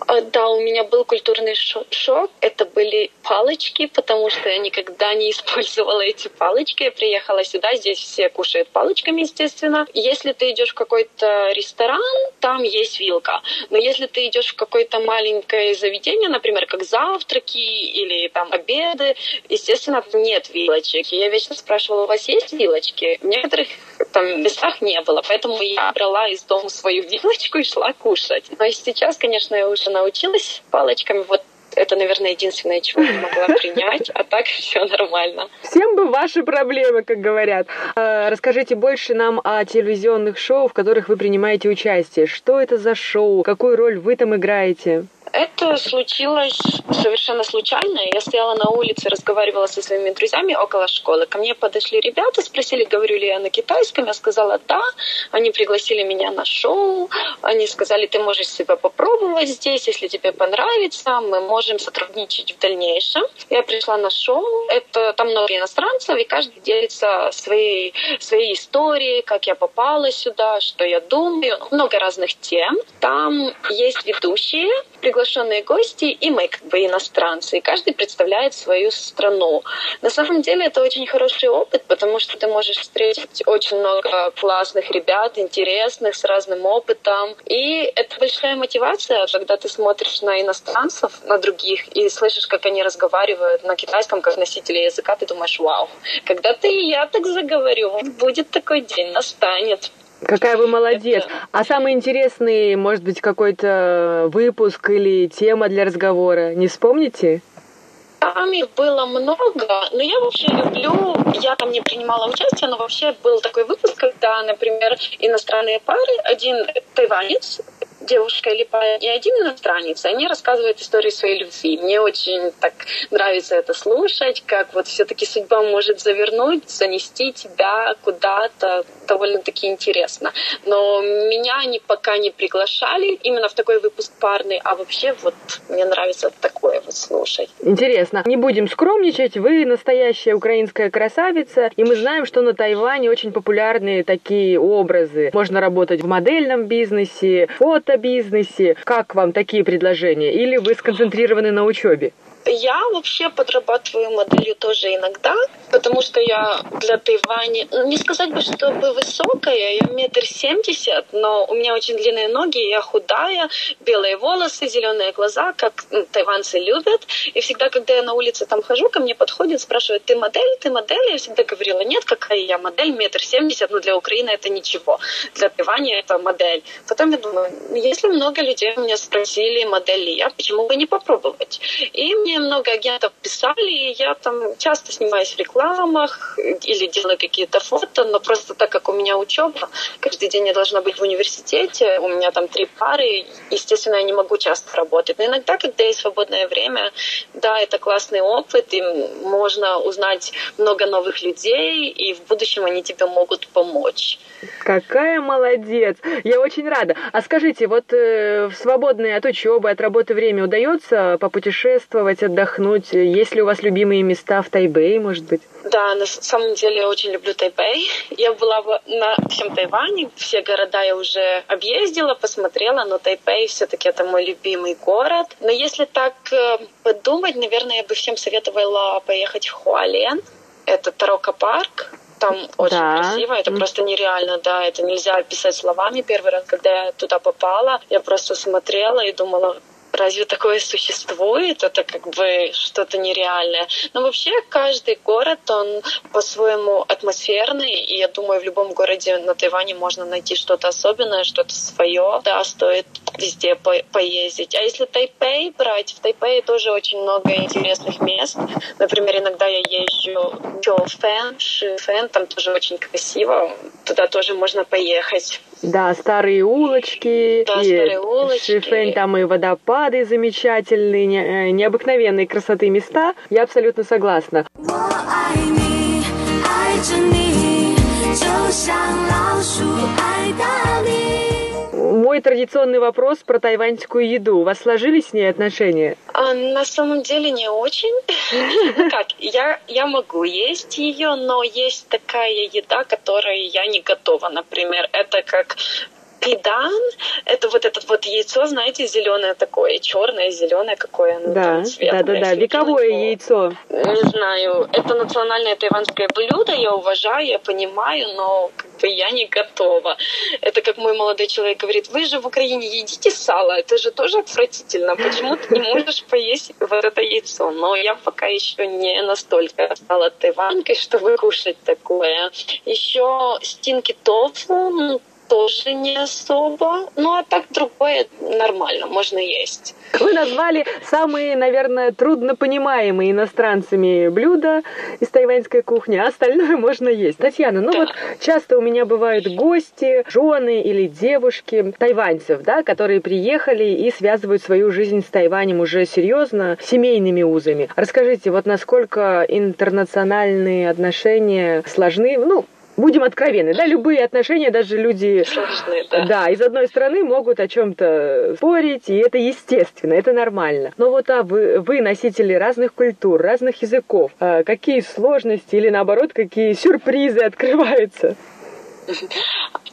А, да, у меня был культурный шок. Это были палочки, потому что я никогда не [LAUGHS] использовала эти палочки. Я приехала сюда, здесь все кушают палочками, естественно. Если ты идешь в какой-то ресторан, там есть вилка. Но если ты идешь в какое-то маленькое заведение, например, как завтраки или там обеды, естественно, нет вилочек. Я вечно спрашивала, у вас есть вилочки? В некоторых там местах не было, поэтому я брала из дома свою вилочку и шла кушать. Но сейчас, конечно, я уже научилась палочками. Вот Это, наверное, единственное, чего я могла принять, а так все нормально. Всем бы ваши проблемы, как говорят. А, расскажите больше нам о телевизионных шоу, в которых вы принимаете участие. Что это за шоу? Какую роль вы там играете? Это случилось совершенно случайно. Я стояла на улице, разговаривала со своими друзьями около школы. Ко мне подошли ребята, спросили, говорю ли я на китайском. Я сказала «да». Они пригласили меня на шоу. Они сказали, ты можешь себя попробовать здесь, если тебе понравится. Мы можем сотрудничать в дальнейшем. Я пришла на шоу. Это там много иностранцев, и каждый делится своей, своей историей, как я попала сюда, что я думаю. Много разных тем. Там есть ведущие, приглашенные гости, и мы как бы иностранцы, и каждый представляет свою страну. На самом деле это очень хороший опыт, потому что ты можешь встретить очень много классных ребят, интересных, с разным опытом. И это большая мотивация, когда ты смотришь на иностранцев, на других, и слышишь, как они разговаривают на китайском, как носители языка, ты думаешь, вау, когда-то и я так заговорю, будет такой день, настанет. Какая вы молодец. А самый интересный, может быть, какой-то выпуск или тема для разговора, не вспомните? Там их было много, но я вообще люблю, я там не принимала участие, но вообще был такой выпуск, когда, например, иностранные пары, один тайванец, девушка или парень, и один иностранец, они рассказывают истории своей любви. Мне очень так нравится это слушать, как вот все-таки судьба может завернуть, занести тебя куда-то, довольно-таки интересно. Но меня они пока не приглашали именно в такой выпуск парный, а вообще вот мне нравится такое вот слушать. Интересно. Не будем скромничать, вы настоящая украинская красавица, и мы знаем, что на Тайване очень популярны такие образы. Можно работать в модельном бизнесе, фотобизнесе. Как вам такие предложения? Или вы сконцентрированы на учебе? Я вообще подрабатываю моделью тоже иногда, потому что я для Тайваня, ну, не сказать бы, чтобы высокая, я метр семьдесят, но у меня очень длинные ноги, я худая, белые волосы, зеленые глаза, как ну, тайванцы любят. И всегда, когда я на улице там хожу, ко мне подходят, спрашивают, ты модель, ты модель? Я всегда говорила, нет, какая я модель, метр семьдесят, но для Украины это ничего. Для Тайваня это модель. Потом я думаю, если много людей меня спросили, модель ли я, почему бы не попробовать? И мне мне много агентов писали, и я там часто снимаюсь в рекламах или делаю какие-то фото, но просто так как у меня учеба, каждый день я должна быть в университете, у меня там три пары, естественно, я не могу часто работать. Но иногда, когда есть свободное время, да, это классный опыт, и можно узнать много новых людей, и в будущем они тебе могут помочь. Какая молодец! Я очень рада. А скажите, вот э, в свободное от учебы, от работы время удается попутешествовать, отдохнуть? Есть ли у вас любимые места в Тайбэе, может быть? Да, на самом деле я очень люблю Тайбэй. Я была на всем Тайване, все города я уже объездила, посмотрела, но Тайбэй все-таки это мой любимый город. Но если так э, подумать, наверное, я бы всем советовала поехать в Хуален. Это Тарока парк. Там очень да. красиво, это mm. просто нереально, да, это нельзя описать словами. Первый раз, когда я туда попала, я просто смотрела и думала, разве такое существует? Это как бы что-то нереальное. Но вообще каждый город, он по-своему атмосферный, и я думаю, в любом городе на Тайване можно найти что-то особенное, что-то свое. Да, стоит везде по поездить. А если Тайпей брать, в Тайпее тоже очень много интересных мест. Например, иногда я езжу в Чоуфэн, Шифэн, там тоже очень красиво. Туда тоже можно поехать. Да, старые улочки. Да, и старые улочки. Шифэнь, там и водопады замечательные, не, э, необыкновенные красоты места. Я абсолютно согласна. 就像老鼠爱 Мой традиционный вопрос про тайваньскую еду. У вас сложились с ней отношения? А, на самом деле не очень. [LAUGHS] Как, я, я могу есть ее, но есть такая еда, которой я не готова. Например, это как пидан, это вот это вот яйцо, знаете, зеленое такое, черное, зеленое какое оно да, там цветное. Да, да, да, вековое яйцо. Не знаю, это национальное тайванское блюдо, я уважаю, я понимаю, но как бы я не готова. Это как мой молодой человек говорит, вы же в Украине едите сало, это же тоже отвратительно, почему ты не можешь поесть вот это яйцо? Но я пока еще не настолько стала тайванькой, чтобы кушать такое. Еще стинки тофу, тоже не особо. Ну, а так другое нормально, можно есть. Вы назвали самые, наверное, труднопонимаемые иностранцами блюда из тайваньской кухни, а остальное [LAUGHS] можно есть. Татьяна, ну да. вот часто у меня бывают гости, жены или девушки тайваньцев, да, которые приехали и связывают свою жизнь с Тайванем уже серьезно, семейными узами. Расскажите, вот насколько интернациональные отношения сложны, ну, будем откровенны, да, любые отношения, даже люди Сложные, да. да, из одной страны могут о чем-то спорить, и это естественно, это нормально. Но вот а вы, вы носители разных культур, разных языков, а какие сложности или наоборот, какие сюрпризы открываются? [LAUGHS]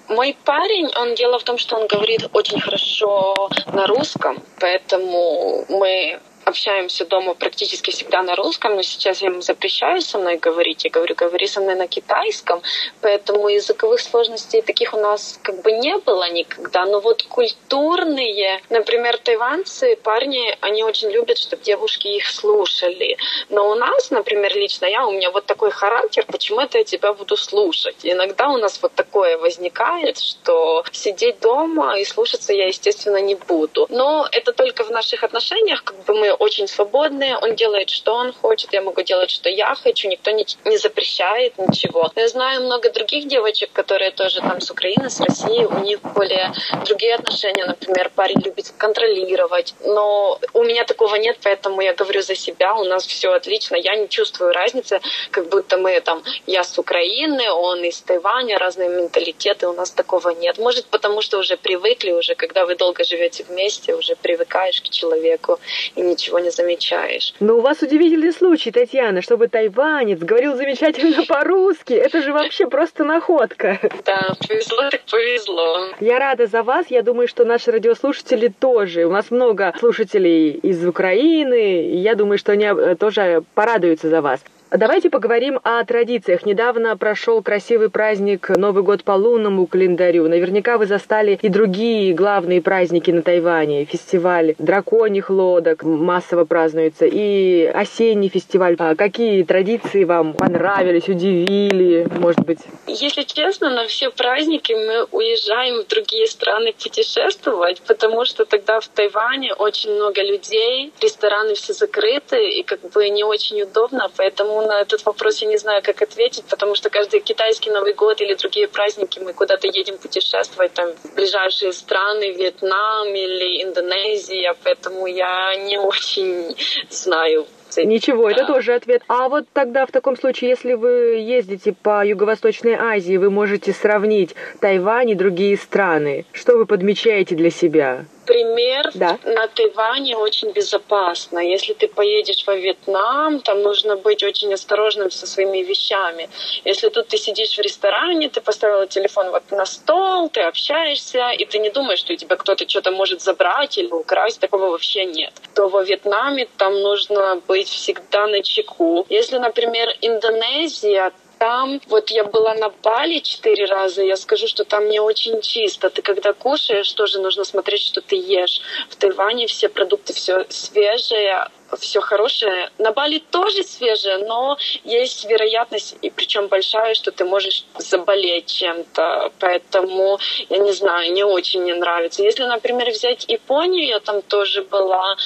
Мой парень, он дело в том, что он говорит очень хорошо на русском, поэтому мы общаемся дома практически всегда на русском, но сейчас я ему запрещаю со мной говорить. Я говорю, говори со мной на китайском. Поэтому языковых сложностей таких у нас как бы не было никогда. Но вот культурные, например, тайванцы, парни, они очень любят, чтобы девушки их слушали. Но у нас, например, лично я, у меня вот такой характер, почему это я тебя буду слушать. Иногда у нас вот такое возникает, что сидеть дома и слушаться я, естественно, не буду. Но это только в наших отношениях, как бы мы очень свободные, он делает, что он хочет, я могу делать, что я хочу, никто не, не запрещает ничего. Я знаю много других девочек, которые тоже там с Украины, с России, у них более другие отношения, например, парень любит контролировать, но у меня такого нет, поэтому я говорю за себя, у нас все отлично, я не чувствую разницы, как будто мы там, я с Украины, он из Тайваня, разные менталитеты, у нас такого нет. Может, потому что уже привыкли, уже когда вы долго живете вместе, уже привыкаешь к человеку и ничего ничего не замечаешь. Но у вас удивительный случай, Татьяна, чтобы тайванец говорил замечательно [LAUGHS] по-русски. Это же вообще просто находка. Да, повезло так повезло. Я рада за вас. Я думаю, что наши радиослушатели тоже. У нас много слушателей из Украины. Я думаю, что они э, тоже порадуются за вас. Давайте поговорим о традициях. Недавно прошел красивый праздник Новый год по лунному календарю. Наверняка вы застали и другие главные праздники на Тайване. Фестиваль драконьих лодок массово празднуется, и осенний фестиваль. А какие традиции вам понравились, удивили, может быть? Если честно, на все праздники мы уезжаем в другие страны путешествовать, потому что тогда в Тайване очень много людей, рестораны все закрыты, и как бы не очень удобно, поэтому на этот вопрос я не знаю, как ответить, потому что каждый китайский Новый год или другие праздники мы куда-то едем путешествовать там в ближайшие страны, Вьетнам или Индонезия, поэтому я не очень знаю Ничего, это тоже ответ. А вот тогда в таком случае, если вы ездите по Юго-Восточной Азии, вы можете сравнить Тайвань и другие страны. Что вы подмечаете для себя? Пример да. на Тайване очень безопасно. Если ты поедешь во Вьетнам, там нужно быть очень осторожным со своими вещами. Если тут ты сидишь в ресторане, ты поставила телефон вот на стол, ты общаешься, и ты не думаешь, что у тебя кто-то что-то может забрать или украсть, такого вообще нет. То во Вьетнаме там нужно быть всегда на чеку. Если, например, Индонезия, там, вот я была на Бали четыре раза, я скажу, что там не очень чисто. Ты когда кушаешь, тоже нужно смотреть, что ты ешь. В Тайване все продукты все свежее, все хорошее. На Бали тоже свежее, но есть вероятность, и причем большая, что ты можешь заболеть чем-то. Поэтому, я не знаю, не очень мне нравится. Если, например, взять Японию, я там тоже была,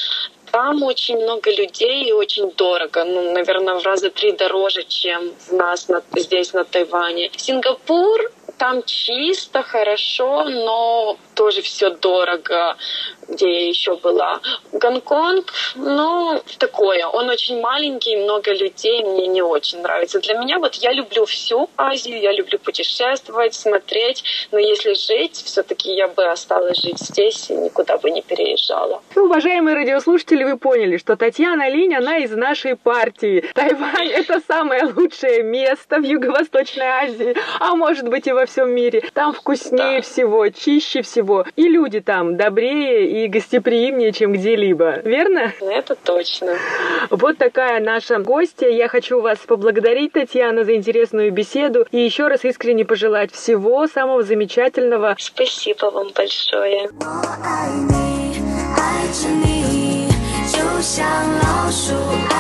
там очень много людей и очень дорого. Ну, наверное, в раза три дороже, чем у нас на, здесь на Тайване. Сингапур там чисто, хорошо, но тоже все дорого, где я еще была. Гонконг, ну, такое. Он очень маленький, много людей, мне не очень нравится. Для меня вот я люблю всю Азию, я люблю путешествовать, смотреть, но если жить, все-таки я бы осталась жить здесь и никуда бы не переезжала. Ну, уважаемые радиослушатели, вы поняли, что Татьяна Линь, она из нашей партии. Тайвань — это самое лучшее место в Юго-Восточной Азии, а может быть и во всем мире. Там вкуснее да. всего, чище всего. И люди там добрее и гостеприимнее, чем где-либо. Верно? Это точно. Вот такая наша гостья. Я хочу вас поблагодарить, Татьяна, за интересную беседу и еще раз искренне пожелать всего самого замечательного. Spasibo вам большое. 就像老鼠爱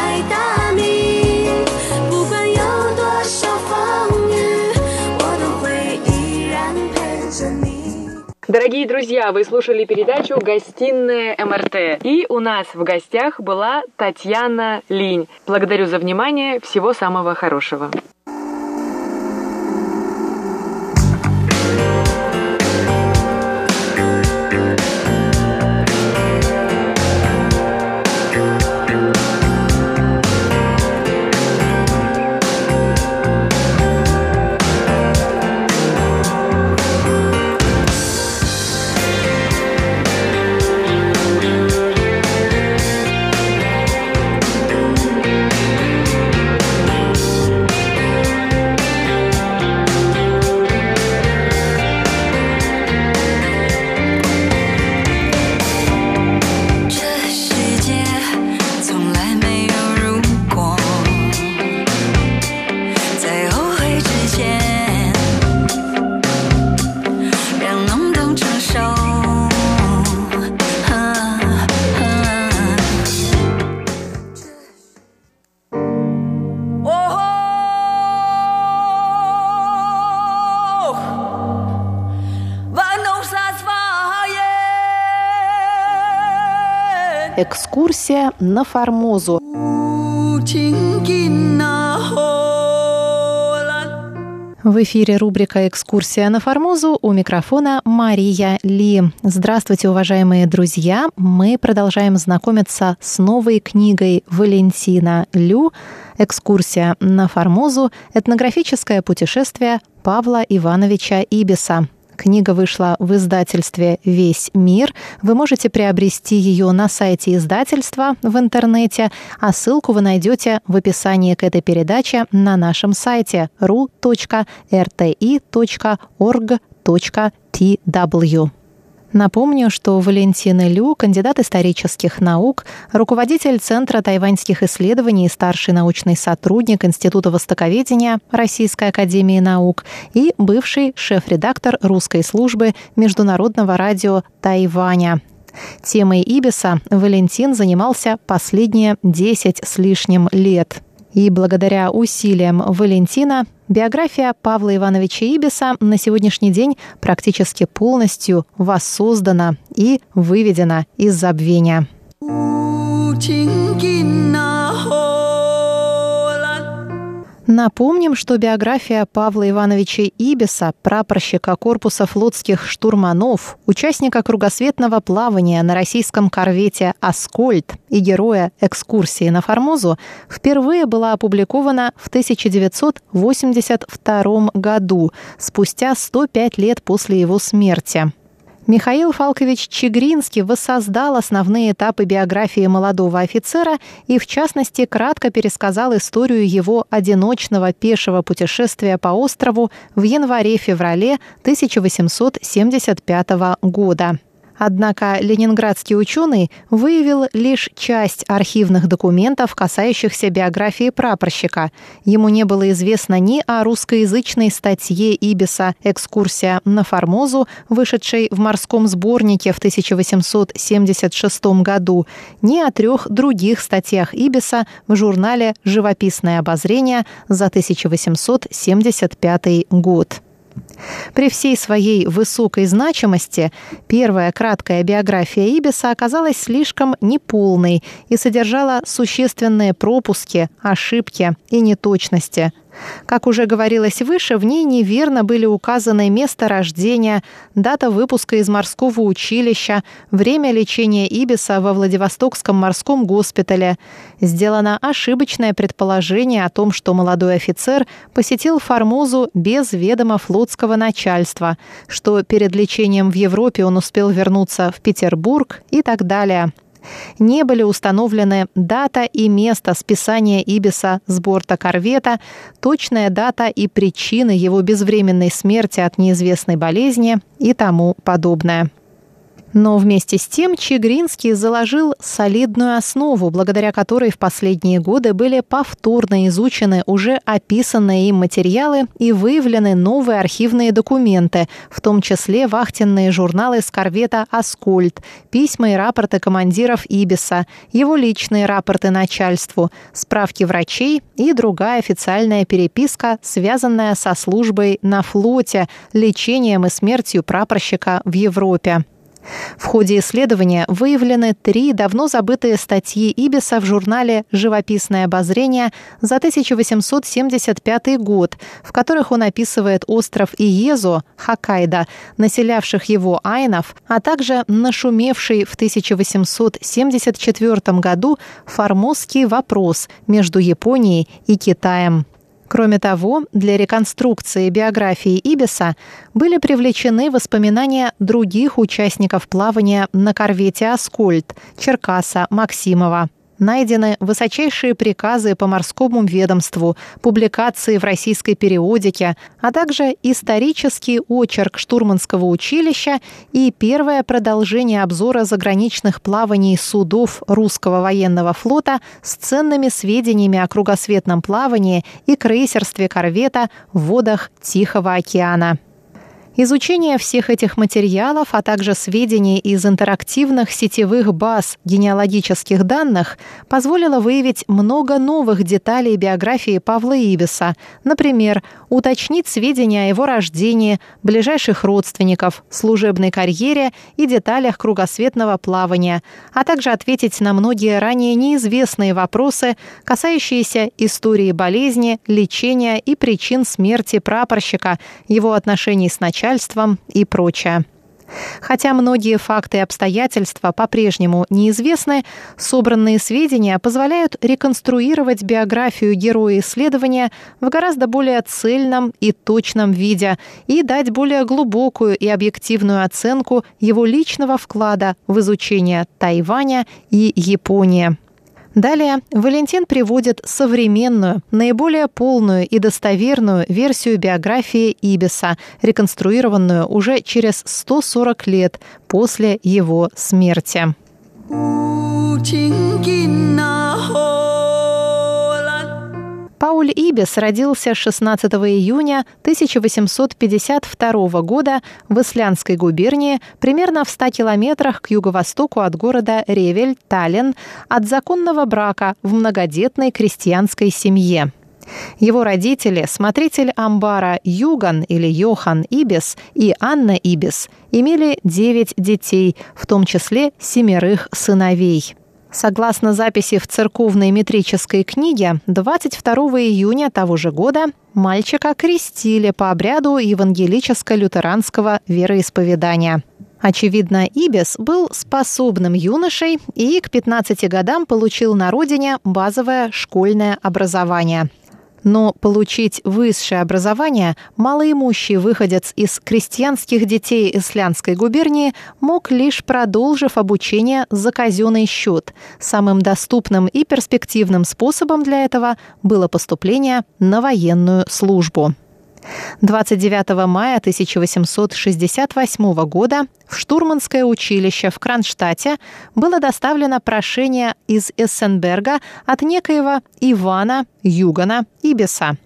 Дорогие друзья, вы слушали передачу «Гостиная МРТ». И у нас в гостях была Татьяна Линь. Благодарю за внимание. Всего самого хорошего. На Формозу. В эфире рубрика «Экскурсия на Формозу» у микрофона Мария Ли. Здравствуйте, уважаемые друзья! Мы продолжаем знакомиться с новой книгой Валентина Лю «Экскурсия на Формозу. Этнографическое путешествие Павла Ивановича Ибиса». Книга вышла в издательстве «Весь мир». Вы можете приобрести ее на сайте издательства в интернете, а ссылку вы найдете в описании к этой передаче на нашем сайте ru.rti.org.tw. Напомню, что Валентина Лю, кандидат исторических наук, руководитель Центра тайваньских исследований и старший научный сотрудник Института востоковедения Российской академии наук и бывший шеф-редактор русской службы Международного радио Тайваня. Темой Ибиса Валентин занимался последние 10 с лишним лет. И благодаря усилиям Валентина биография Павла Ивановича Ибиса на сегодняшний день практически полностью воссоздана и выведена из забвения. Напомним, что биография Павла Ивановича Ибиса, прапорщика корпуса флотских штурманов, участника кругосветного плавания на российском корвете «Аскольд» и героя экскурсии на Формозу, впервые была опубликована в 1982 году, спустя 105 лет после его смерти. Михаил Фалкович Чегринский воссоздал основные этапы биографии молодого офицера и, в частности, кратко пересказал историю его одиночного пешего путешествия по острову в январе-феврале 1875 года. Однако ленинградский ученый выявил лишь часть архивных документов, касающихся биографии прапорщика. Ему не было известно ни о русскоязычной статье Ибиса «Экскурсия на Формозу», вышедшей в морском сборнике в 1876 году, ни о трех других статьях Ибиса в журнале «Живописное обозрение» за 1875 год. При всей своей высокой значимости первая краткая биография Ибиса оказалась слишком неполной и содержала существенные пропуски, ошибки и неточности – как уже говорилось выше, в ней неверно были указаны место рождения, дата выпуска из морского училища, время лечения Ибиса во Владивостокском морском госпитале. Сделано ошибочное предположение о том, что молодой офицер посетил Формозу без ведома флотского начальства, что перед лечением в Европе он успел вернуться в Петербург и так далее не были установлены дата и место списания Ибиса с борта корвета, точная дата и причины его безвременной смерти от неизвестной болезни и тому подобное. Но вместе с тем Чигринский заложил солидную основу, благодаря которой в последние годы были повторно изучены уже описанные им материалы и выявлены новые архивные документы, в том числе вахтенные журналы с корвета «Аскольд», письма и рапорты командиров Ибиса, его личные рапорты начальству, справки врачей и другая официальная переписка, связанная со службой на флоте, лечением и смертью прапорщика в Европе. В ходе исследования выявлены три давно забытые статьи Ибиса в журнале «Живописное обозрение» за 1875 год, в которых он описывает остров Иезу, Хоккайдо, населявших его айнов, а также нашумевший в 1874 году формозский вопрос между Японией и Китаем. Кроме того, для реконструкции биографии Ибиса были привлечены воспоминания других участников плавания на корвете «Аскольд» Черкаса Максимова найдены высочайшие приказы по морскому ведомству, публикации в российской периодике, а также исторический очерк штурманского училища и первое продолжение обзора заграничных плаваний судов русского военного флота с ценными сведениями о кругосветном плавании и крейсерстве корвета в водах Тихого океана. Изучение всех этих материалов, а также сведений из интерактивных сетевых баз генеалогических данных позволило выявить много новых деталей биографии Павла Ибиса. Например, уточнить сведения о его рождении, ближайших родственников, служебной карьере и деталях кругосветного плавания, а также ответить на многие ранее неизвестные вопросы, касающиеся истории болезни, лечения и причин смерти прапорщика, его отношений с начальством, начальством и прочее. Хотя многие факты и обстоятельства по-прежнему неизвестны, собранные сведения позволяют реконструировать биографию героя исследования в гораздо более цельном и точном виде и дать более глубокую и объективную оценку его личного вклада в изучение Тайваня и Японии. Далее Валентин приводит современную, наиболее полную и достоверную версию биографии Ибиса, реконструированную уже через 140 лет после его смерти. Пауль Ибис родился 16 июня 1852 года в Исландской губернии, примерно в 100 километрах к юго-востоку от города Ревель, Таллин, от законного брака в многодетной крестьянской семье. Его родители, смотритель амбара Юган или Йохан Ибис и Анна Ибис, имели девять детей, в том числе семерых сыновей. Согласно записи в церковной метрической книге, 22 июня того же года мальчика крестили по обряду евангелическо-лютеранского вероисповедания. Очевидно, Ибис был способным юношей и к 15 годам получил на родине базовое школьное образование. Но получить высшее образование малоимущий выходец из крестьянских детей Исландской губернии мог лишь продолжив обучение за казенный счет. Самым доступным и перспективным способом для этого было поступление на военную службу. 29 мая 1868 года в штурманское училище в Кронштадте было доставлено прошение из Эссенберга от некоего Ивана Югана Ибиса.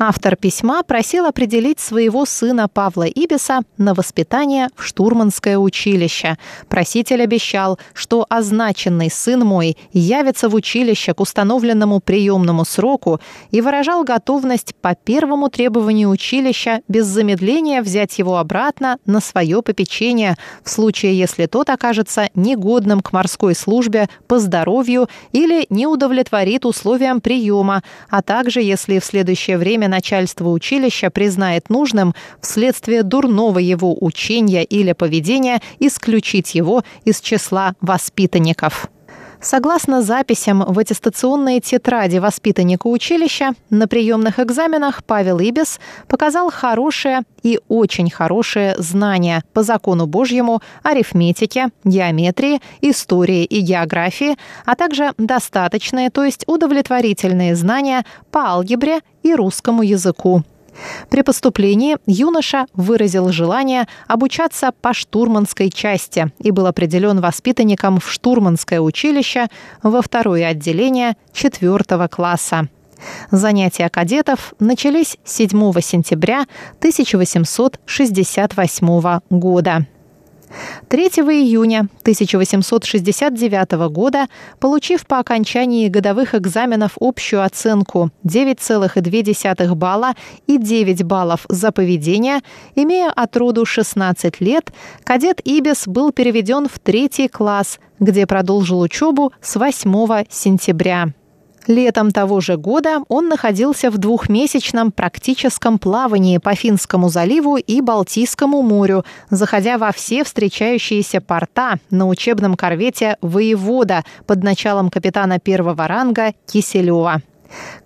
Автор письма просил определить своего сына Павла Ибиса на воспитание в штурманское училище. Проситель обещал, что означенный сын мой явится в училище к установленному приемному сроку и выражал готовность по первому требованию училища без замедления взять его обратно на свое попечение в случае, если тот окажется негодным к морской службе по здоровью или не удовлетворит условиям приема, а также если в следующее время начальство училища признает нужным вследствие дурного его учения или поведения исключить его из числа воспитанников. Согласно записям в аттестационной тетради воспитанника училища, на приемных экзаменах Павел Ибис показал хорошее и очень хорошее знания по закону Божьему, арифметике, геометрии, истории и географии, а также достаточные, то есть удовлетворительные знания по алгебре и русскому языку. При поступлении юноша выразил желание обучаться по штурманской части и был определен воспитанником в штурманское училище во второе отделение четвертого класса. Занятия кадетов начались 7 сентября 1868 года. 3 июня 1869 года, получив по окончании годовых экзаменов общую оценку 9,2 балла и 9 баллов за поведение, имея от роду 16 лет, кадет Ибис был переведен в третий класс, где продолжил учебу с 8 сентября. Летом того же года он находился в двухмесячном практическом плавании по Финскому заливу и Балтийскому морю, заходя во все встречающиеся порта на учебном корвете «Воевода» под началом капитана первого ранга Киселева.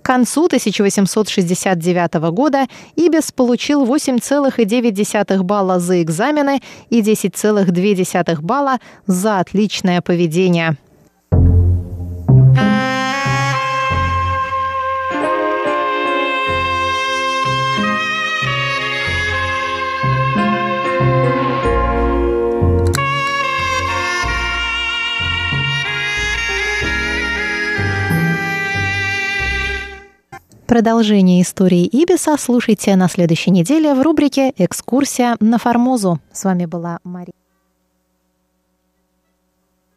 К концу 1869 года Ибис получил 8,9 балла за экзамены и 10,2 балла за отличное поведение. Продолжение истории Ибиса слушайте на следующей неделе в рубрике «Экскурсия на Формозу». С вами была Мария.